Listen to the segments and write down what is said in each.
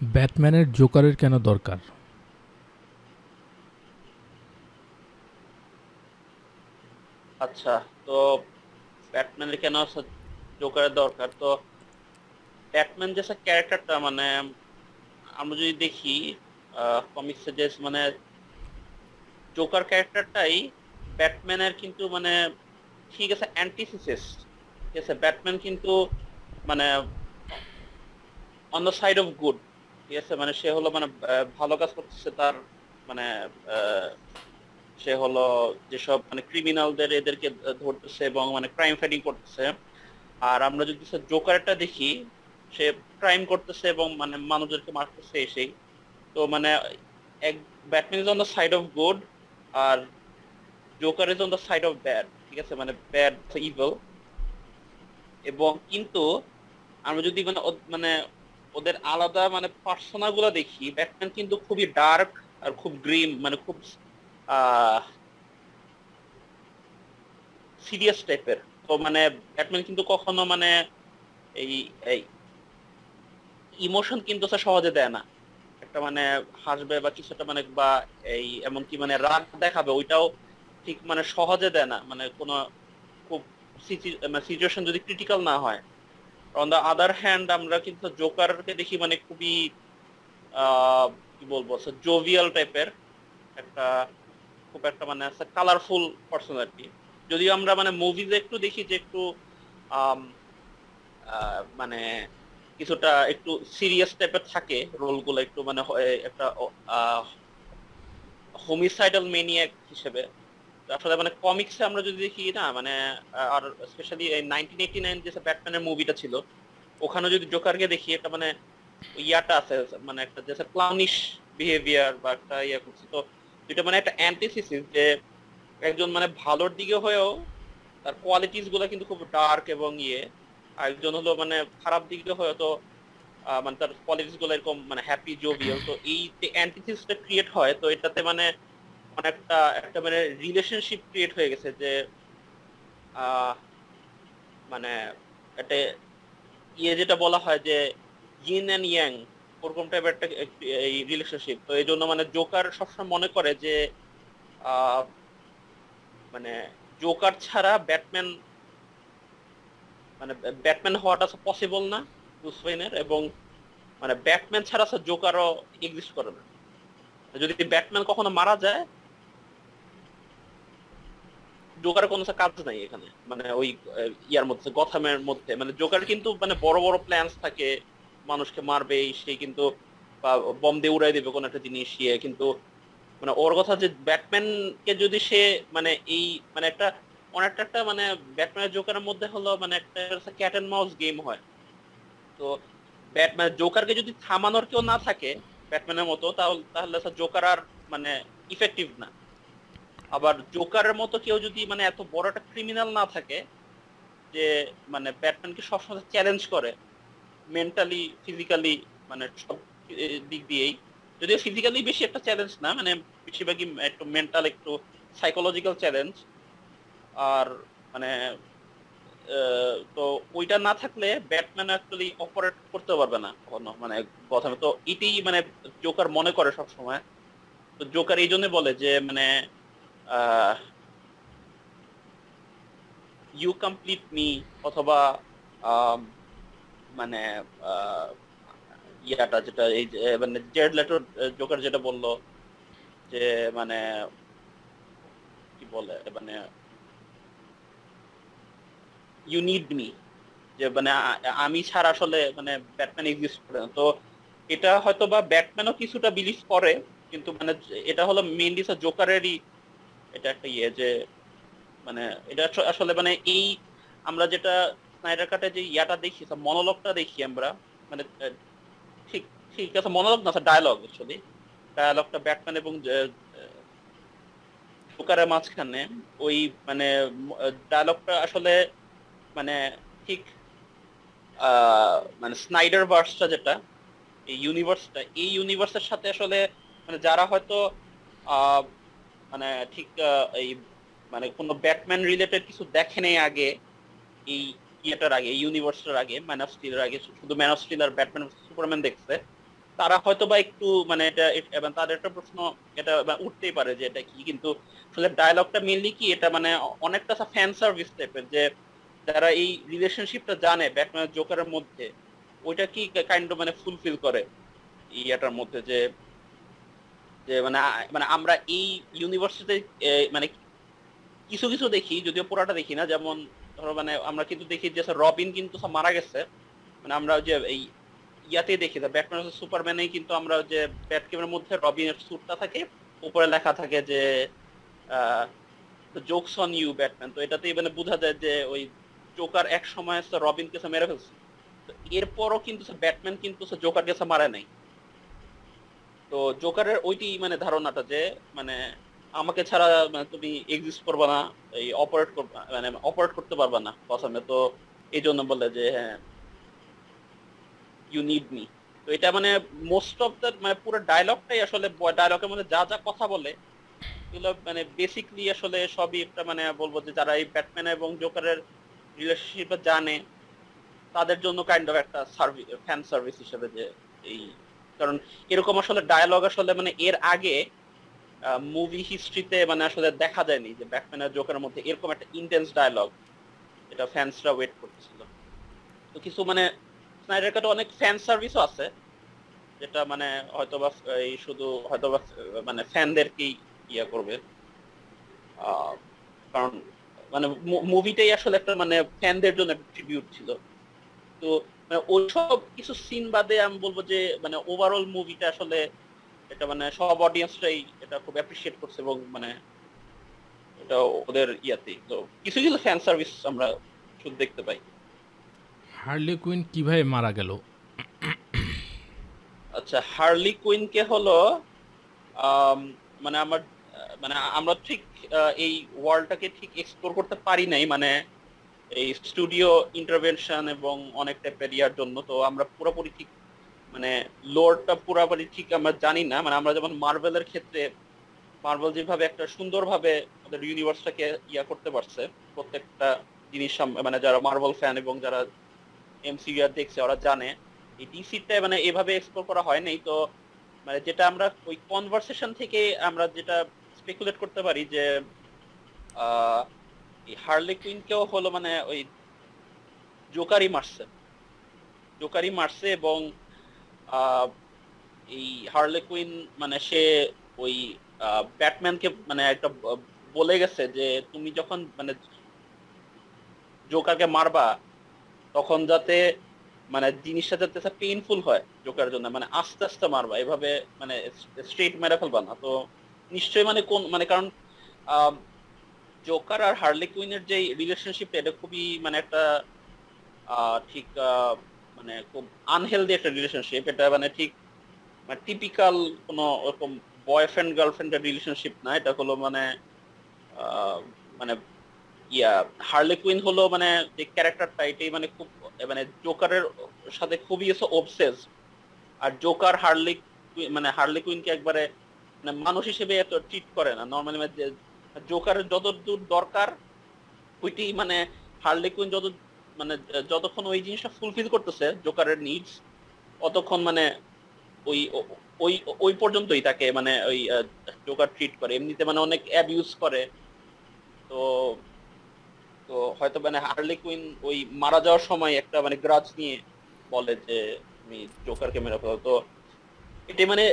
ব্যাটম্যানের জোকারের কেন দরকার? আচ্ছা তো ব্যাটম্যানের কেন জোকারের দরকার? তো ব্যাটম্যান যে ক্যারেক্টারটা মানে আমরা যদি দেখি কমিক্সে যে মানে জোকার ক্যারেক্টারটাই ব্যাটম্যানের কিন্তু মানে ঠিক আছে অ্যান্টিথিসিস ঠিক আছে, ব্যাটম্যান কিন্তু মানে on the side of good ঠিক আছে? মানে সে হলো মানে ভালো কাজ করতেছে তার মানে সে হলো যেসব মানে ক্রিমিনালদের এদেরকে ধরতেছে এবং মানে ক্রাইম ফাইটিং করতেছে। আর আমরা যদি জোকারটা দেখি, সে ক্রাইম করতেছে এবং মানে মানুষদেরকে মারতেছে এসেই। তো মানে এক Batman is on the side of good R Joker is on the side of bad ঠিক আছে? মানে ব্যাড ইভেল এবং কিন্তু, আমরা যদি মানে মানে ওদের আলাদা মানে পার্সোনা গুলো দেখি। ব্যাটম্যান কিন্তু খুবই ডার্ক আর খুব গ্রিম মানে খুব সিরিয়াস টাইপের। তো মানে ব্যাটম্যান কিন্তু কখনো মানে এই এই ইমোশন কিন্তু সহজে দেয় না। একটা মানে হাসবে বা কিছুটা মানে বা এই এমনকি মানে রাগ দেখাবে, ওইটাও ঠিক মানে সহজে দেয় না। মানে কোনো খুব সিচুয়েশন যদি ক্রিটিক্যাল না হয়। অন দ্য আদার হ্যান্ড আমরা কিন্তু জোকারকে দেখি মানে খুবই কি বলব জোভিয়াল টাইপের একটা, খুব একটা মানে কালারফুল পার্সোনালিটি যদিও আমরা মানে মুভিজ একটু দেখি যে একটু মানে কিছুটা একটু সিরিয়াস টাইপের থাকে রোলগুলো, একটু মানে একটা হোমিসাইডাল মেনিয়াক হিসেবে। আসলে মানে কমিক্সে আমরা যদি দেখি, না মানে আর স্পেশালি নাইনটিন এইটি নাইন যে ব্যাটম্যানের মুভিটা ছিল ওখানে যদি জোকারকে দেখি, একটা মানে ইয়াটা আছে মানে একটা যে ক্লাউনিশ বিহেভিয়ার বা একটা ইয়ে করছে। তো যেটা মানে একটা অ্যান্টিসিসিস যে একজন মানে ভালোর দিকে হয়েও তার কোয়ালিটিসগুলো কিন্তু খুব ডার্ক এবং ইয়ে আর একজন হলো মানে খারাপ দিকে হয়তো মানে তার কোয়ালিটিসগুলো এরকম মানে হ্যাপি জোভিয়াল তো এই যে অ্যান্টিসিসটা ক্রিয়েট হয়, তো এটাতে মানে অনেকটা একটা মানে রিলেশনশিপ ক্রিয়েট হয়ে গেছে যে মানে একটা ইয়ে যেটা বলা হয় যে ইন অ্যান্ড ইয়াং ওরকম টাইপের একটা এই রিলেশনশিপ তো এই জন্য মানে জোকার সবসময় মনে করে যে মানে জোকার ছাড়া ব্যাটম্যান মানে ব্যাটম্যান হওয়াটা পসিবল না ব্রুসওয়েনের এবং মানে ব্যাটম্যান ছাড়া জোকারও এক্সিস্ট করে না। যদি ব্যাটম্যান কখনো মারা যায় জোকারের কোনো কাজ নাই এখানে। মানে ওই ইয়ার মধ্যে গথামের মধ্যে। মানে জোকার কিন্তু মানে বড় বড় প্ল্যান্স থাকে। মানুষকে মারবে, সে কিন্তু বম দিয়ে উড়াই দেবে কোনো একটা জিনিস ইয়ে। কিন্তু মানে ওর কথা যে ব্যাটম্যানকে যদি সে মানে এই মানে একটা, অনেকটা একটা মানে ব্যাটম্যানের জোকারের মধ্যে হলো মানে একটা ক্যাট অ্যান্ড মাউস গেম হয়। তো ব্যাটম্যান জোকারকে যদি থামানোর কেউ না থাকে ব্যাটম্যানের মতো, তাহলে তাহলে জোকার আর মানে ইফেক্টিভ না। আবার জোকারের মতো কেউ যদি মানে এত বড় একটা ক্রিমিনাল না থাকে, যে মানে ব্যাটম্যানকে সবসময় চ্যালেঞ্জ করে মেন্টালি ফিজিক্যালি মানে সব দিক দিয়েই, যদিও ফিজিক্যালি বেশি একটা চ্যালেঞ্জ না মানে বেশিরভাগই একটু মেন্টাল একটু সাইকোলজিক্যাল চ্যালেঞ্জ আর মানে তো ওইটা না থাকলে ব্যাটম্যান অ্যাকচুয়ালি অপারেট করতে পারবে না কখনো মানে প্রথমে তো এটাই মানে জোকার মনে করে সব সময় তো জোকার এই জন্য বলে যে মানে ইউ কমপ্লিট মি অথবা মানে ইয়াটা যেটা এই মানে জেড লেটার জোকার যেটা বলল, যে মানে কি বলে মানে ইউ নিড মি যে মানে আমি ছাড়া আসলে মানে ব্যাটম্যান এক্সিস্ট করে না। তো, এটা হয়তো বা ব্যাটম্যানও কিছুটা বিলিভ করে, কিন্তু মানে এটা হলো মেইনলি জোকারেরই এটা একটা ইয়ে যে মানে এটা আসলে মানে এই আমরা যেটা স্নাইডার কাটে যে ইয়াটা দেখি মনোলগটা দেখি আমরা মানে ঠিক ঠিক আছে, মনোলগ না ডায়ালগ অ্যাকচুয়ালি ডায়ালগটা ব্যাটম্যান এবং জোকারের মাঝখানে, ওই মানে ডায়ালগটা আসলে মানে ঠিক মানে স্নাইডার ভার্সটা যেটা, এই ইউনিভার্সটা এই ইউনিভার্সের সাথে আসলে মানে যারা হয়তো মানে ঠিক এই মানে কোনো ব্যাটম্যান রিলেটেড কিছু দেখে নেই আগে, এই ইয়েটার আগে ইউনিভার্সটার আগে ম্যান অফ স্টিলের আগে শুধু ম্যান অফ স্টিল আর ব্যাটম্যান সুপারম্যান দেখছে। তারা হয়তো বা একটু মানে এটা এবং তাদের একটা প্রশ্ন এটা উঠতেই পারে যে এটা কি, কিন্তু আসলে ডায়লগটা মেনলি কি, এটা মানে অনেকটা ফ্যান সার্ভিস টাইপের যে যারা এই রিলেশনশিপটা জানে ব্যাটম্যান জোকারের মধ্যে, ওইটা কি কাইন্ড মানে ফুলফিল করে ইয়াটার মধ্যে যে যে মানে মানে আমরা এই ইউনিভার্সিটিতে মানে কিছু কিছু দেখি, যদিও পুরাটা দেখি না, যেমন ধরো মানে আমরা কিন্তু দেখি যে রবিন কিন্তু সব মারা গেছে। মানে আমরা যে এই ইয়াতে দেখি ব্যাটম্যান সুপারম্যানে কিন্তু আমরা যে ব্যাটকেমের মধ্যে রবিনের স্যুটটা থাকে, উপরে লেখা থাকে যে জোকস অন ইউ ব্যাটম্যান তো এটাতেই মানে বোঝা যায় যে ওই জোকার এক সময় রবিন কে মেরে ফেলছে। এরপরও কিন্তু ব্যাটম্যান কিন্তু জোকার কে মারে নাই। তো জোকারের ওইটি মানে ধারণাটা যে মানে আমাকে ছাড়া মানে তুমি এক্সিস্ট করবা না, এই অপারেট মানে অপারেট করতে পারবা না প্রথমে তো এই জন্য বলে যে হ্যাঁ ইউ নিড মি তো এটা মানে মোস্ট অফ দ্য মানে পুরো ডায়লগটাই আসলে ডায়লগের মধ্যে যা যা কথা বলে, এগুলো মানে বেসিকলি আসলে সবই একটা মানে বলব যে যারা এই ব্যাটম্যান এবং জোকারের রিলেশনশিপ জানে, তাদের জন্য কাইন্ড অফ একটা সার্ভিস ফ্যান সার্ভিস হিসেবে যে এই কারণ এরকম আসলে ডায়লগ আসলে মানে এর আগে মুভি হিস্ট্রিতে মানে আসলে দেখা যায়নি যে ব্যাটম্যান আর জোকারের মধ্যে এরকম একটা ইন্টেন্স ডায়লগ এটা ফ্যান্সরা ওয়েট করতেছিল। তো কিছু মানে স্নাইডার কাটে অনেক ফ্যান সার্ভিসও আছে, যেটা মানে হয়তো বা এই শুধু হয়তো বা মানে ফ্যানদেরকেই ইয়া করবে। কারণ মানে মুভিটাই আসলে একটা মানে ফ্যানদের জন্য ট্রিবিউট ছিল। তো মানে ওইসব কিছু সিন বাদে আমি বলব যে মানে ওভারঅল মুভিটা আসলে এটা মানে সব অডিয়েন্সটাই এটা খুব অ্যাপ্রিসিয়েট করছে এবং মানে এটা ওদের ইয়াতে। তো কিছু কিছু ফ্যান সার্ভিস আমরা শুধু দেখতে পাই। হার্লি কুইন কীভাবে মারা গেল? আচ্ছা হার্লি কুইনকে হলো মানে আমার মানে আমরা ঠিক এই ওয়ার্ল্ডটাকে ঠিক এক্সপ্লোর করতে পারি নাই মানে এই স্টুডিও ইন্টারভেনশন এবং অনেকটা টাইপের ইয়ার জন্য। তো আমরা পুরোপুরি ঠিক মানে লোডটা পুরোপুরি ঠিক আমরা জানি না। মানে আমরা যেমন মার্বেলের ক্ষেত্রে মার্বেল যেভাবে একটা সুন্দরভাবে ওদের ইউনিভার্সটাকে ইয়া করতে পারছে, প্রত্যেকটা জিনিস মানে যারা মার্বেল ফ্যান এবং যারা এমসিইউ দেখছে, ওরা জানে। এই ডিসিটা মানে এভাবে এক্সপ্লোর করা হয় নাই। তো মানে যেটা আমরা ওই কনভারসেশন থেকে আমরা যেটা স্পেকুলেট করতে পারি যে এই হার্লি কুইনকেও হলো মানে ওই জোকারি মারছে। জোকারি মারছে এবং এই হার্লে কুইন মানে সে ওই ব্যাটম্যানকে মানে একটা বলে গেছে যে তুমি যখন মানে জোকারকে মারবা, তখন যাতে মানে জিনিসটা যাতে পেইনফুল হয় জোকার জন্য মানে আস্তে আস্তে মারবা, এভাবে মানে স্ট্রেট মেরে ফেলবা না। তো নিশ্চয়ই মানে কোন মানে কারণ জোকার আর হার্লি কুইনের যে রিলেশনশিপটা এটা খুবই মানে একটা ঠিক মানে খুব আনহেলদি একটা রিলেশনশিপ এটা মানে ঠিক মানে টিপিক্যাল কোনো ওরকম বয়ফ্রেন্ড গার্লফ্রেন্ডের রিলেশনশিপ না। এটা হলো মানে মানে ইয়া হার্লি কুইন হলো মানে যে ক্যারেক্টারটা এটাই মানে খুব মানে জোকারের সাথে খুবই অবসেস আর জোকার হার্লি মানে হার্লি কুইনকে একবারে মানে মানুষ হিসেবে এত ট্রিট করে না। নর্মালি জোকারের যত দূর দরকার, ওইটি মানে হার্লি কুইন যত মানে যতক্ষণ ওই জিনিসটা ফুলফিল করতেছে জোকারের নিডস অতক্ষণ মানে ওই ওই ওই পর্যন্তই তাকে মানে ওই জোকার ট্রিট করে। এমনিতে মানে অনেক অ্যাবিউজ করে। তো তো হয়তো মানে হার্লি কুইন ওই মারা যাওয়ার সময় একটা মানে গ্রাজ নিয়ে বলে যে আমি জোকারকে মেরে ফেলো। তো এটা মানে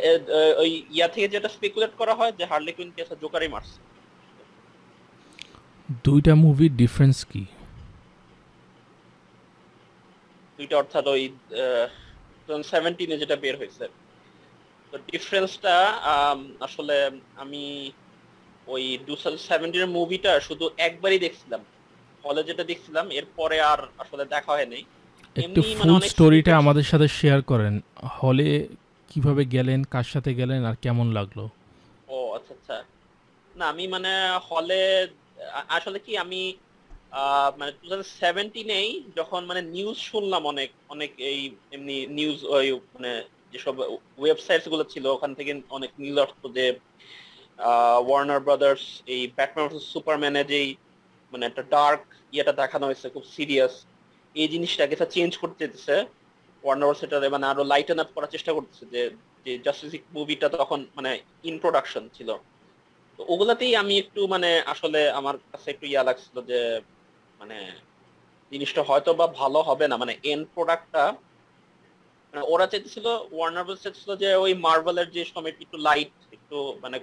ওই ইয়া থেকে যেটা স্পেকুলেট করা হয় যে হার্লি কুইন কে জোকারই মারছে। দুইটা মুভির ডিফারেন্স কি? দুইটা অর্থাৎ ওই সেভেন্টিনে যেটা বের হয়েছে। তো ডিফারেন্সটা আসলে আমি ওই টু সেভেন্টিনের মুভিটা শুধু একবারই দেখছিলাম। হলে যেটা দেখছিলাম এরপরে আর আসলে দেখা হয়নি একটু ফুল স্টোরিটা আমাদের সাথে শেয়ার করেন। হলে কীভাবে গেলেন কার সাথে গেলেন আর কেমন লাগল? ও আচ্ছা আচ্ছা। না আমি মানে হলে আসলে কি আমি মানে টু থাউজেন্ড সেভেন্টিনেই যখন মানে নিউজ শুনলাম অনেক অনেক এই এমনি নিউজ ওই মানে যেসব ওয়েবসাইটসগুলো ছিল, ওখান থেকে অনেক নিউজ আসতো যে ওয়ার্নার ব্রাদার্স এই ব্যাটম্যান সুপারম্যানে যেই মানে একটা ডার্ক ইয়েটা দেখানো হয়েছে, খুব সিরিয়াস এই জিনিসটাকে চেঞ্জ করতে চেয়েছে ওয়ার্নার সেটারে মানে আরও লাইটেন আপ করার চেষ্টা করতেছে যে যে জাস্টিস মুভিটা তখন মানে ইন প্রোডাকশন ছিল। তো ওগুলাতেই আমি একটু মানে আসলে আমার কাছে একটু ইয়া লাগছিল যে মানে জিনিসটা হয়তো বা ভালো হবে না। মানে এন্ড প্রোডাক্টটা মানে ওরা চাইতেছিল ওয়ার্নার ব্রাদার্স চাইতেছিল যে ওই মার্বেলের যে সময় একটু লাইট একটু মানে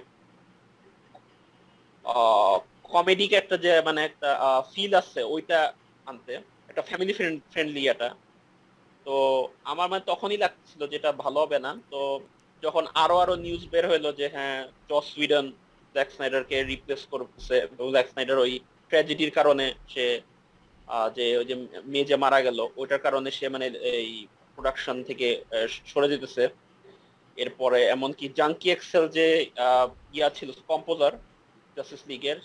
কমেডিক একটা যে মানে একটা ফিল আছে, ওইটা আনতে। একটা ফ্যামিলি ফ্রেন্ডলি এটা। তো আমার মানে তখনই লাগছিল যেটা ভালো হবে না। তো যখন আরও আরও নিউজ বের হইল যে হ্যাঁ জস সুইডেন জ্যাক স্নাইডারকে রিপ্লেস করছে জ্যাক স্নাইডার ওই ট্র্যাজেডির কারণে সে যে ওই যে মেয়ে যে মারা গেল, ওইটার কারণে সে মানে এই প্রোডাকশন থেকে সরে যেতেছে। এরপরে এমনকি জাঙ্কি এক্সেল যে ইয়া ছিল কম্পোজার জাস্টিস লিগের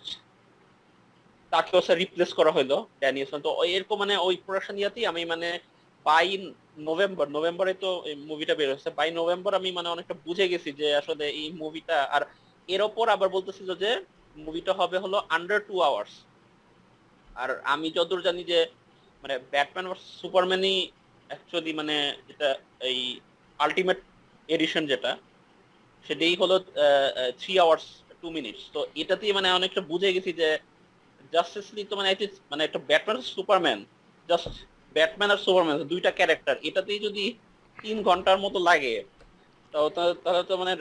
তাকেও স্যার রিপ্লেস করা হলো ড্যানিয়েলসন তো এরকম মানে ওই প্রোডাকশন ইয়াতেই আমি মানে বাই নভেম্বর নভেম্বরে তো মুভিটা বের হয়েছে। বাই নভেম্বর আমি মানে অনেকটা বুঝে গেছি যে আসলে এই মুভিটা আর এর ওপর আবার বলতেছিল যে মুভিটা হবে হলো আন্ডার টু আওয়ার্স আর আমি যতদূর জানি যে মানে ব্যাটম্যান সুপারম্যানই অ্যাকচুয়ালি মানে যেটা এই আলটিমেট এডিশন যেটা, সেটাই হলো থ্রি আওয়ার্স টু মিনিটস তো এটাতেই মানে অনেকটা বুঝে গেছি যে জাস্টিস তো মানে মানে একটা ব্যাটম্যান সুপারম্যান জাস্ট ব্যাটম্যান আর সুপারম্যান দুইটা ক্যারেক্টার এটাতেই যদি তিন ঘণ্টার মতো লাগে তাহলে তো মানে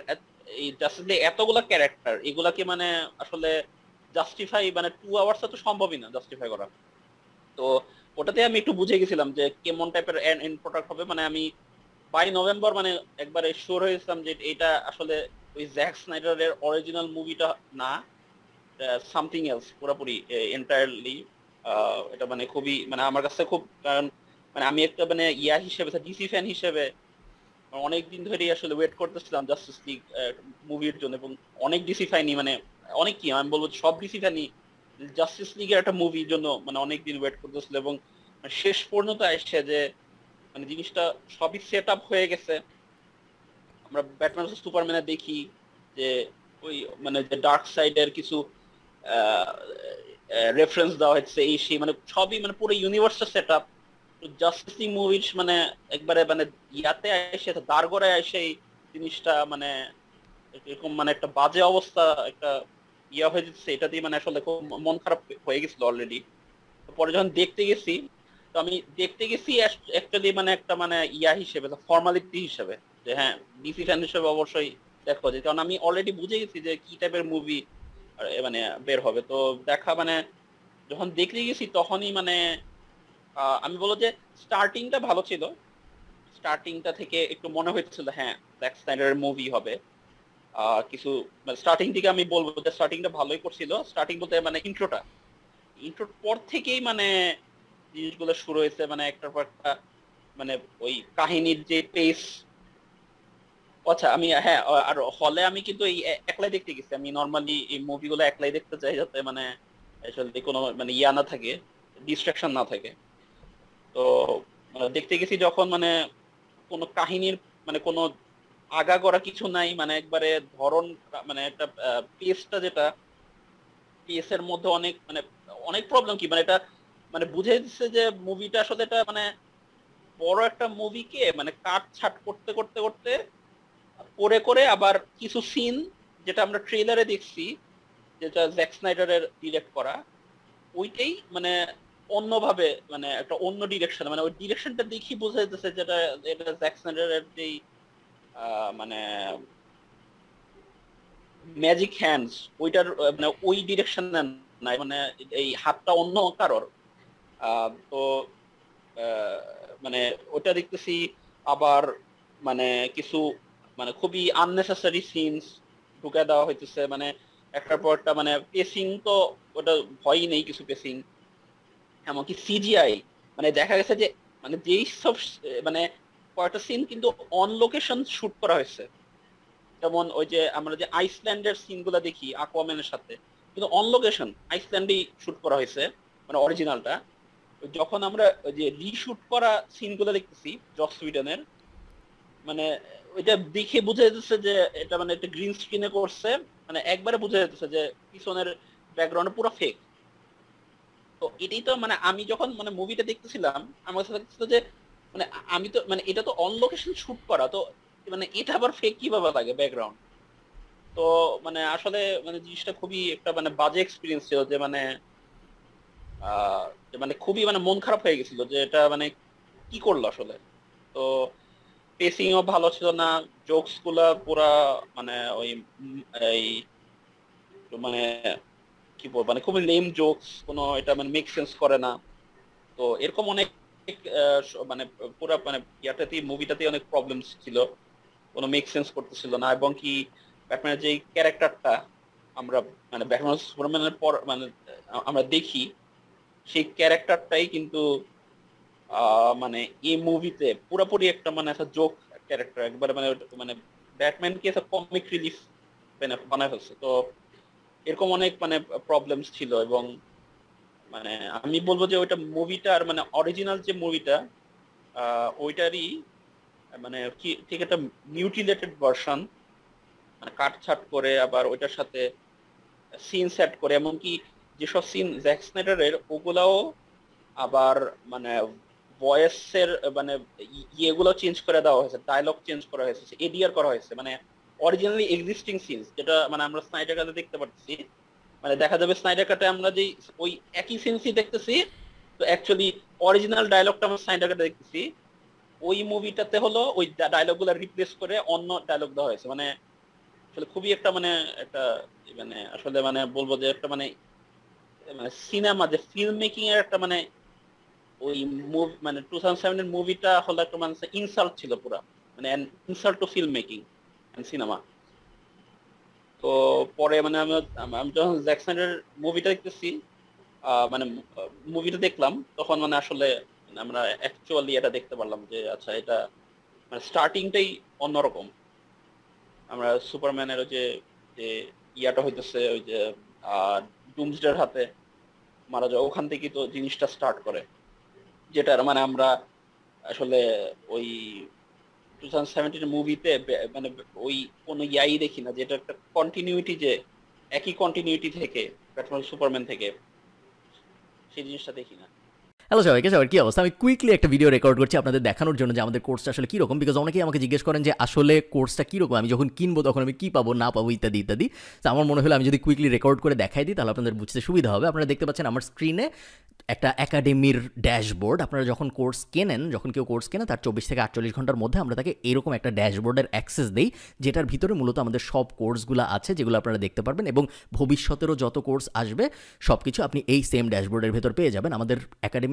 এই লিগ এতগুলা ক্যারেক্টার এগুলাকে মানে আসলে জাস্টিফাই মানে টু আওয়ার্স তো সম্ভবই না জাস্টিফাই করা। তো ওটাতে আমি একটু বুঝে গেছিলাম যে কেমন টাইপের এন্ড প্রোডাক্ট হবে। মানে আমি বাই নভেম্বর মানে একবারে শিওর হয়েছিলাম যে এটা আসলে ওই জ্যাক স্নাইডারের অরিজিনাল মুভিটা না সামথিং এলস পুরোপুরি এন্টায়ারলি এটা মানে খুবই মানে আমার কাছে খুব, কারণ মানে আমি একটা মানে ইয়া হিসেবে ডিসি ফ্যান হিসেবে অনেক দিন ধরেই আসলে ওয়েট করতেছিলাম জাস্টিস লিগ মুভির জন্য এবং অনেক ডিসি ফ্যানই মানে অনেক কি, আমি বলব সব ডিসি ফ্যানই জাস্টিস লিগের একটা মুভির জন্য মানে অনেক দিন ওয়েট করতেছিল এবং শেষ পর্যন্ত আসছে যে মানে জিনিসটা সবই সেট আপ হয়ে গেছে। আমরা ব্যাটম্যান সুপারম্যানে দেখি যে ওই মানে যে ডার্ক সাইডের কিছু রেফারেন্স দেওয়া হচ্ছে এই সেই মানে সবই মানে পুরো ইউনিভার্সটা সেট আপ জাস্টিস লিগ মুভির মানে একবারে মানে ইয়াতে এসে দাঁড়গড়ায় এসে এই জিনিসটা মানে এরকম মানে একটা বাজে অবস্থা, একটা ইয়া হয়ে যাচ্ছে এটা দিয়ে মানে আসলে খুব মন খারাপ হয়ে গেছিল অলরেডি পরে যখন দেখতে গেছি, তো আমি দেখতে গেছি অ্যাকচুয়ালি মানে একটা মানে ইয়া হিসেবে ফর্মালিটি হিসেবে, যে হ্যাঁ ডিসি ফ্যান হিসেবে অবশ্যই দেখো যে, কারণ আমি অলরেডি বুঝে গেছি যে কি টাইপের মুভি মানে বের হবে। তো দেখা মানে যখন দেখতে গেছি, তখনই মানে আমি বলব যে স্টার্টিংটা ভালো ছিল। স্টার্টিংটা থেকে একটু মনে হয়েছিল হ্যাঁ ব্ল্যাক স্নাইডারের মুভি হবে। কিছু স্টার্টিং থেকে আমি বলব যে স্টার্টিংটা ভালোই করছিল। স্টার্টিং বলতে মানে ইন্ট্রোটা ইন্ট্রোর পর থেকেই মানে জিনিসগুলো শুরু হয়েছে মানে একটার পর একটা মানে ওই কাহিনীর যে পেস আচ্ছা আমি হ্যাঁ আর হলে আমি কিন্তু এই একলাই দেখতে গেছি। আমি নর্মালি এই মুভিগুলো একলাই দেখতে চাই যাতে মানে আসলে কোনো মানে ইয়া না থাকে ডিস্ট্রাকশন না থাকে। তো দেখতে গেছি যখন মানে কোনো কাহিনীর মানে কোনো আগা করা কিছু নাই মানে একবারে ধরন মানে একটা পেসটা যেটা পেসের মধ্যে অনেক মানে অনেক প্রবলেম কি? মানে এটা মানে বুঝে দিচ্ছে যে মুভিটা আসলে এটা মানে বড় একটা মুভিকে মানে কাট ছাট করতে করতে করতে করে করে আবার কিছু সিন যেটা আমরা ট্রেলারে দেখছি, যেটা জ্যাক স্নাইডারের ডিরেক্ট করা, ওইটাই মানে অন্যভাবে মানে একটা অন্য ডিরেকশন মানে ওই ডিরেকশনটা দেখি বোঝা যাচ্ছে যেটা এটা জ্যাক স্নাইডারের যেই মানে ম্যাজিক হ্যান্ডস ওইটার মানে ওই ডিরেকশন নাই মানে এই হাতটা অন্য কারোর। তো মানে ওটা দেখতেছি আবার মানে কিছু মানে খুবই আননেসেসারি সিনস ঢুকে দেওয়া হইতেছে মানে একটার পর একটা মানে পেসিং তো, ওটা ভয়ই নেই কিছু পেসিং এমনকি সিজিআই মানে দেখা গেছে যে মানে যেই সব মানে কয়েকটা সিন কিন্তু অন লোকেশন শুট করা হয়েছে। যেমন ওই যে আমরা যে আইসল্যান্ডের সিনগুলো দেখি আকোয়াম্যানের সাথে, কিন্তু অন লোকেশন আইসল্যান্ডেই শুট করা হয়েছে মানে অরিজিনালটা যখন আমরা ওই যে রিশুট করা সিনগুলো দেখতেছি জস সুইডেনের মানে ওইটা দেখে বুঝা যেতেছে যে, এটা মানে একটা গ্রিন স্ক্রিনে করছে মানে একবারে বুঝা যেতেছে যে পিছনের ব্যাকগ্রাউন্ড পুরো ফেক তো এটাই তো মানে আমি যখন মানে মুভিটা দেখতেছিলাম, আমার কাছে লাগছিল যে মানে আমি তো মানে এটা তো অন লোকেশন শুট করা, তো মানে এটা আবার ফেক কীভাবে লাগে ব্যাকগ্রাউন্ড তো মানে আসলে মানে জিনিসটা খুবই একটা মানে বাজে এক্সপিরিয়েন্স ছিল যে মানে মানে খুবই মানে মন খারাপ হয়ে গেছিল যে এটা মানে কি করল আসলে? তো পেসিংও ভালো ছিল না জোকসগুলা পুরা মানে ওই মানে কি বলব মানে খুবই লেম জোকস কোনো এটা মানে মেক সেন্স করে না। তো এরকম অনেক মানে পুরা মানে ইয়াটাতে মুভিটাতে অনেক প্রবলেমস ছিল। কোনো মেক সেন্স করতেছিল না এবং কি ব্যাটম্যানের যে ক্যারেক্টারটা আমরা মানে ব্যাটম্যান সুপারম্যানের পর মানে আমরা দেখি, সেই ক্যারেক্টারটাই কিন্তু মানে এই মুভিতে পুরোপুরি একটা মানে একটা জোক ক্যারেক্টার একবারে মানে মানে ব্যাটম্যানকে একটা কমিক রিলিফ বানায় ফেলছে। তো এরকম অনেক মানে প্রবলেমস ছিল এবং মানে আমি বলব যে ওইটা মুভিটার মানে অরিজিনাল যে মুভিটা ওইটারই মানে কি, ঠিক একটা মিউটিলেটেড ভার্সন মানে কাটছাট করে আবার ওইটার সাথে সিন সেট করে, এমনকি যেসব সিন জ্যাক স্নাইডারের ওগুলাও আবার মানে ভয়েসের মানে ইয়েগুলো চেঞ্জ করে দেওয়া হয়েছে ডায়লগ চেঞ্জ করা হয়েছে এডিআর করা হয়েছে মানে অরিজিনালি এক্সিস্টিং সিনস যেটা মানে আমরা স্নাইডার কাটে দেখতে পাচ্ছি মানে দেখা যাবে স্নাইডার কাটে আমরা যে ওই একই সিনসই দেখতেছি, তো অ্যাকচুয়ালি অরিজিনাল ডায়লগটা আমরা স্নাইডার কাটে দেখতেছি। ওই মুভিটাতে হলো ওই ডায়লগগুলো রিপ্লেস করে অন্য ডায়লগ দেওয়া হয়েছে। মানে আসলে খুবই একটা মানে একটা মানে আসলে মানে বলব যে একটা মানে মানে সিনেমা যে ফিল্ম মেকিং এর একটা মানে ওই মুভি মানে টু থাউজেন্ড সেভেনের মুভিটা হলো একটা মানে ইনসাল্ট ছিল পুরো। মানে ইনসাল্ট টু ফিল্ম মেকিং সিনেমা। তো পরে মানে আমি যখন জ্যাকসনের মুভিটা দেখতেছি মানে মুভিটা দেখলাম, তখন মানে আসলে আমরা অ্যাকচুয়ালি এটা দেখতে পারলাম যে আচ্ছা এটা মানে স্টার্টিংটাই অন্যরকম। আমরা সুপারম্যানের যে যে ইয়াটা হইতেছে, ওই যে ডুমসডের হাতে মারা যায় ওখান থেকেই তো জিনিসটা স্টার্ট করে। যেটার মানে আমরা আসলে ওই টু থাউজেন্ড সেভেন্টিন মুভিতে মানে ওই কোনো ইয়াই দেখি না, যেটা একটা কন্টিনিউটি যে, একই কন্টিনিউটি থেকে ব্যাটম্যান সুপারম্যান থেকে, সেই জিনিসটা দেখি না। হ্যালো সবাইকে, সবার কী অবস্থা? আমি কুইকলি একটা ভিডিও রেকর্ড করছি আপনাদের দেখানোর জন্য যে আমাদের কোর্সটা আসলে কীরকম বিকজ অনেকেই আমাকে জিজ্ঞেস করেন যে আসলে কোর্সটা কীরকম, আমি যখন কিনবো তখন আমি কী পাবো, না পাবো, ইত্যাদি ইত্যাদি। তো আমার মনে হলো আমি যদি কুইকলি রেকর্ড করে দেখাই দিই, তাহলে আপনাদের বুঝতে সুবিধা হবে। আপনারা দেখতে পাচ্ছেন আমার স্ক্রিনে একটা একাডেমির ড্যাশবোর্ড আপনারা যখন কোর্স কেনেন, যখন কেউ কোর্স কেনে, তার চব্বিশ থেকে আটচল্লিশ ঘণ্টার মধ্যে আমরা তাকে এরকম একটা ড্যাশবোর্ডের অ্যাক্সেস দিই, যেটার ভিতরে মূলত আমাদের সব কোর্সগুলো আছে, যেগুলো আপনারা দেখতে পারবেন, এবং ভবিষ্যতেরও যত কোর্স আসবে সব কিছু আপনি এই সেম ড্যাশবোর্ডের ভেতর পেয়ে যাবেন। আমাদের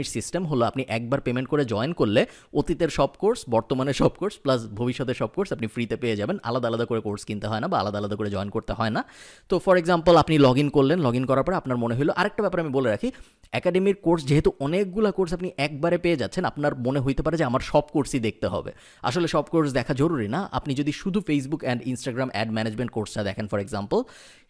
একাডেমির সিস্টেম হলো আপনি একবার পেমেন্ট করে জয়েন করলে অতীতের সব কোর্স বর্তমানে সব কোর্স প্লাস ভবিষ্যতের সব কোর্স আপনি ফ্রিতে পেয়ে যাবেন। আলাদা আলাদা করে কোর্স কিনতে হয় না বা আলাদা আলাদা করে জয়েন করতে হয় না। তো ফর এক্সাম্পল আপনি লগ ইন করলেন লগ ইন করার পরে আপনার মনে হলো আরেকটা ব্যাপার আমি বলে রাখি একাডেমির কোর্স যেহেতু অনেকগুলো কোর্স আপনি একবারে পেয়ে যাচ্ছেন, আপনার মনে হইতে পারে যে আমার সব কোর্সই দেখতে হবে। আসলে সব কোর্স দেখা জরুরি না। আপনি যদি শুধু Facebook and Instagram ad management কোর্সটা দেখেন ফর এক্সাম্পল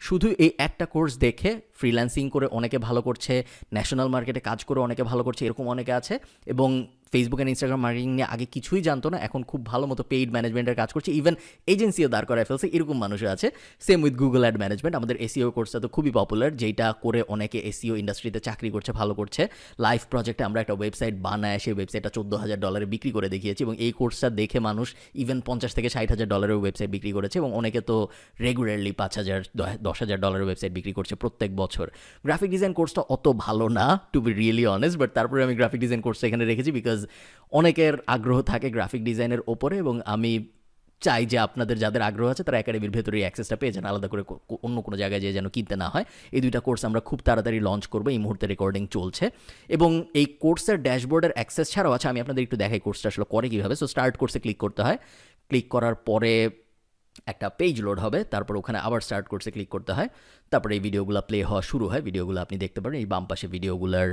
শুধু এই একটা কোর্স দেখে ফ্রিল্যান্সিং করে অনেকে ভালো করছে ন্যাশনাল মার্কেটে কাজ করে অনেকে ভালো করছে, এরকম অনেকে আছে। এবং ফেসবুক অ্যান্ড ইনস্টাগ্রাম মার্কেটিং নিয়ে আগে কিছুই জানতো না, এখন খুব ভালো মতো পেইড ম্যানেজমেন্টের কাজ করছে ইভেন এজেন্সিও দাঁড় করায় ফেলছে, এরকম মানুষও আছে। Same with Google ad management আমাদের এসিও কোর্সটা তো খুবই পপুলার যেটা করে অনেকে এসিও ইন্ডাস্ট্রিতে চাকরি করছে, ভালো করছে। লাইভ প্রজেক্টে আমরা একটা ওয়েবসাইট বানায়, সেই ওয়েবসাইটটা চোদ্দ হাজার ডলারে বিক্রি করে দেখিয়েছি, এবং এই কোর্সটা দেখে মানুষ ইভেন পঞ্চাশ থেকে ষাট হাজার ডলারের ওয়েবসাইট বিক্রি করেছে, এবং অনেকে তো রেগুলারলি পাঁচ হাজার দশ হাজার ডলারের ওয়েবসাইট বিক্রি করছে প্রত্যেক বছর। গ্রাফিক ডিজাইন কোর্সটা অত ভালো না to be really honest but তারপরে আমি গ্রাফিক ডিজাইন কোর্সটা এখানে রেখেছি বিকজ অনেকের আগ্রহ থাকে গ্রাফিক ডিজাইনের ওপরে এবং আমি চাই যে আপনাদের যাদের আগ্রহ আছে তারা একাডেমির ভেতরে অ্যাক্সেসটা পেয়ে যান। আলাদা করে অন্য কোনো জায়গায় যেয়ে যেন কিনতে না হয়। এই দুইটা কোর্স আমরা খুব তাড়াতাড়ি লঞ্চ করব। এই মুহূর্তে রেকর্ডিং চলছে। এবং এই কোর্সের ড্যাশবোর্ডের অ্যাক্সেস ছাড়াও আছে, আমি আপনাদের একটু দেখাই কোর্সটা আসলে করে কীভাবে। সো স্টার্ট কোর্সে ক্লিক করতে হয়। ক্লিক করার পরে একটা পেজ লোড হবে। তারপর ওখানে আবার স্টার্ট কোর্সে ক্লিক করতে হয়। তারপরে এই ভিডিওগুলো প্লে হওয়া শুরু হয়। ভিডিওগুলো আপনি দেখতে পারেন, এই বাম পাশে ভিডিওগুলোর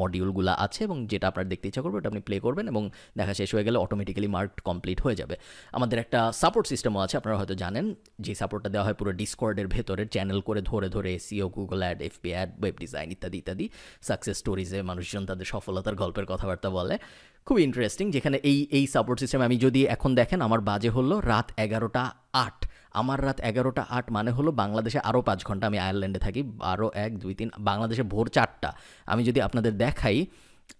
মডিউলগুলো আছে এবং যেটা আপনার দেখতে ইচ্ছা করবে, ওটা আপনি প্লে করবেন এবং দেখা শেষ হয়ে গেলে অটোমেটিক্যালি মার্ক কমপ্লিট হয়ে যাবে। আমাদের একটা সাপোর্ট সিস্টেমও আছে, আপনারা হয়তো জানেন। যে সাপোর্টটা দেওয়া হয় পুরো ডিসকর্ডের ভেতরে চ্যানেল করে ধরে ধরে SEO Google ad FB ad web design ইত্যাদি ইত্যাদি। সাকসেস স্টোরিজে মানুষজন তাদের সফলতার গল্পের কথাবার্তা বলে। খুব ইন্টারেস্টিং যেখানে এই এই সাপোর্ট সিস্টেম আমি যদি এখন দেখেন, আমার বাজে হলো রাত এগারোটা আট। আমার রাত এগারোটা আট মানে হলো বাংলাদেশে আরও পাঁচ ঘণ্টা আমি আয়ারল্যান্ডে থাকি, বারো, এক, দুই, তিন, বাংলাদেশে ভোর চারটা। আমি যদি আপনাদের দেখাই,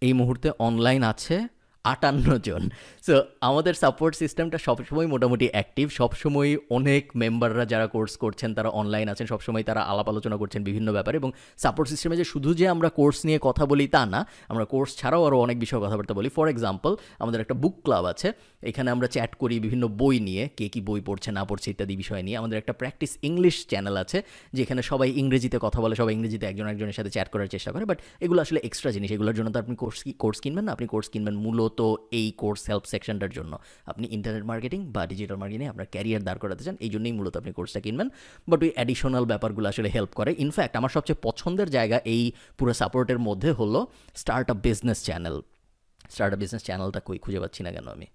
এই মুহূর্তে অনলাইন আছে আটান্ন জন। সো আমাদের সাপোর্ট সিস্টেমটা সবসময় মোটামুটি অ্যাক্টিভ সবসময় অনেক মেম্বাররা যারা কোর্স করছেন, তারা অনলাইন আছেন। সবসময় তারা আলাপ আলোচনা করছেন বিভিন্ন ব্যাপারে এবং সাপোর্ট সিস্টেমে যে শুধু যে আমরা কোর্স নিয়ে কথা বলি তা না, আমরা কোর্স ছাড়াও আরও অনেক বিষয়ে কথাবার্তা বলি। ফর এক্সাম্পল আমাদের একটা বুক ক্লাব আছে। এখানে আমরা চ্যাট করি বিভিন্ন বই নিয়ে, কে কী বই পড়ছে, না পড়ছে ইত্যাদি বিষয় নিয়ে। আমাদের একটা প্র্যাকটিস ইংলিশ চ্যানেল আছে, যেখানে সবাই ইংরেজিতে কথা বলে, সবাই ইংরেজিতে একজন একজনের সাথে চ্যাট করার চেষ্টা করে। বাট এগুলো আসলে এক্সট্রা জিনিস। এগুলোর জন্য তো আপনি কোর্স কোর্স কিনবেন না। আপনি কোর্স কিনবেন মূলত এই কোর্স হেল্প সেকশনটার জন্য। আপনি ইন্টারনেট মার্কেটিং বা ডিজিটাল মার্কেটিং আপনার ক্যারিয়ার দাঁড় করাতে চান এই জন্যই মূলত আপনি কোর্সটা কিনবেন। বাট ওই অ্যাডিশনাল ব্যাপারগুলো আসলে হেল্প করে। ইনফ্যাক্ট আমার সবচেয়ে পছন্দের জায়গা এই পুরো সাপোর্টের মধ্যে হলো start up business channel start up business চ্যানেলটা কই খুঁজে পাচ্ছি না কেন আমি?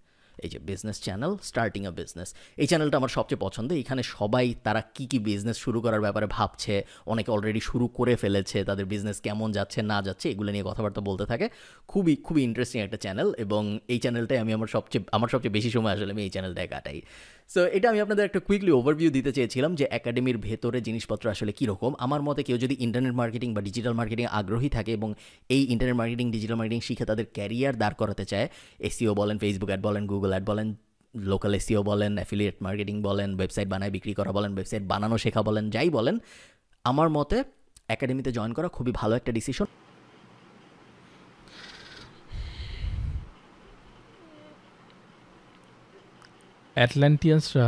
এই যে business channel starting a business এই চ্যানেলটা আমার সবচেয়ে পছন্দ। এখানে সবাই তারা কি কি বিজনেস শুরু করার ব্যাপারে ভাবছে, অনেকে অলরেডি শুরু করে ফেলেছে, তাদের বিজনেস কেমন যাচ্ছে, না যাচ্ছে, এগুলো নিয়ে কথাবার্তা বলতে থাকে। খুবই খুবই ইন্টারেস্টিং একটা চ্যানেল এবং এই চ্যানেলটাই আমি আমার সবচেয়ে আমার সবচেয়ে বেশি সময় আসলে আমি এই চ্যানেলটায় কাটাই। সো এটা আমি আপনাদের একটা কুইকলি ওভারভিউ দিতে চেয়েছিলাম যে একাডেমির ভেতরে জিনিসপত্র আসলে কীরকম। আমার মতে কেউ যদি ইন্টারনেট মার্কেটিং বা ডিজিটাল মার্কেটিং আগ্রহী থাকে এবং এই ইন্টারনেট মার্কেটিং ডিজিটাল মার্কেটিং শিখে তাদের ক্যারিয়ার দাঁড় করাতে চায় এসিও বলেন ফেসবুক অ্যাড বলেন গুগল অ্যাড বলেন লোকাল এসিও বলেন অ্যাফিলিয়েট মার্কেটিং বলেন ওয়েবসাইট বানায়, বিক্রি করা বলেন ওয়েবসাইট বানানো, শেখা বলেন, যাই বলেন, আমার মতে একাডেমিতে জয়েন করা খুবই ভালো একটা ডিসিশন অ্যাটলান্টিয়ান্সরা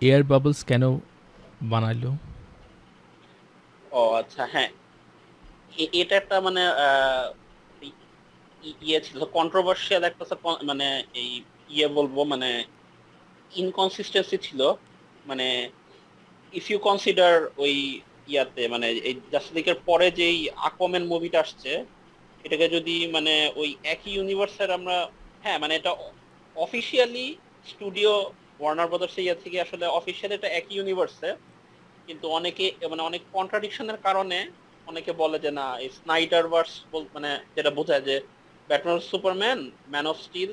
এয়ার বাবলস কেন বানাইলো? ও আচ্ছা হ্যাঁ। এটা একটা মানে ইয়ে ছিল কন্ট্রোভার্সিয়াল একটা মানে এই ইয়ে বলব মানে ইনকনসিস্টেন্সি ছিল। মানে ইফ ইউ কনসিডার ওই ইয়াতে মানে এই জাস্টিকের পরে যেই আকমেন মুভিটা আসছে, এটাকে যদি মানে ওই একই ইউনিভার্সের আমরা হ্যাঁ মানে এটা অফিসিয়ালি স্টুডিও ওয়ার্নার ব্রাদার্স ইয়ে থেকে আসলে অফিসিয়ালি এটা একই ইউনিভার্সে কিন্তু অনেকে মানে অনেক কন্ট্রাডিকশনের কারণে অনেকে বলে যে না, এই স্নাইডার ভার্স মানে যেটা বোঝায় যে Batman Superman man of steel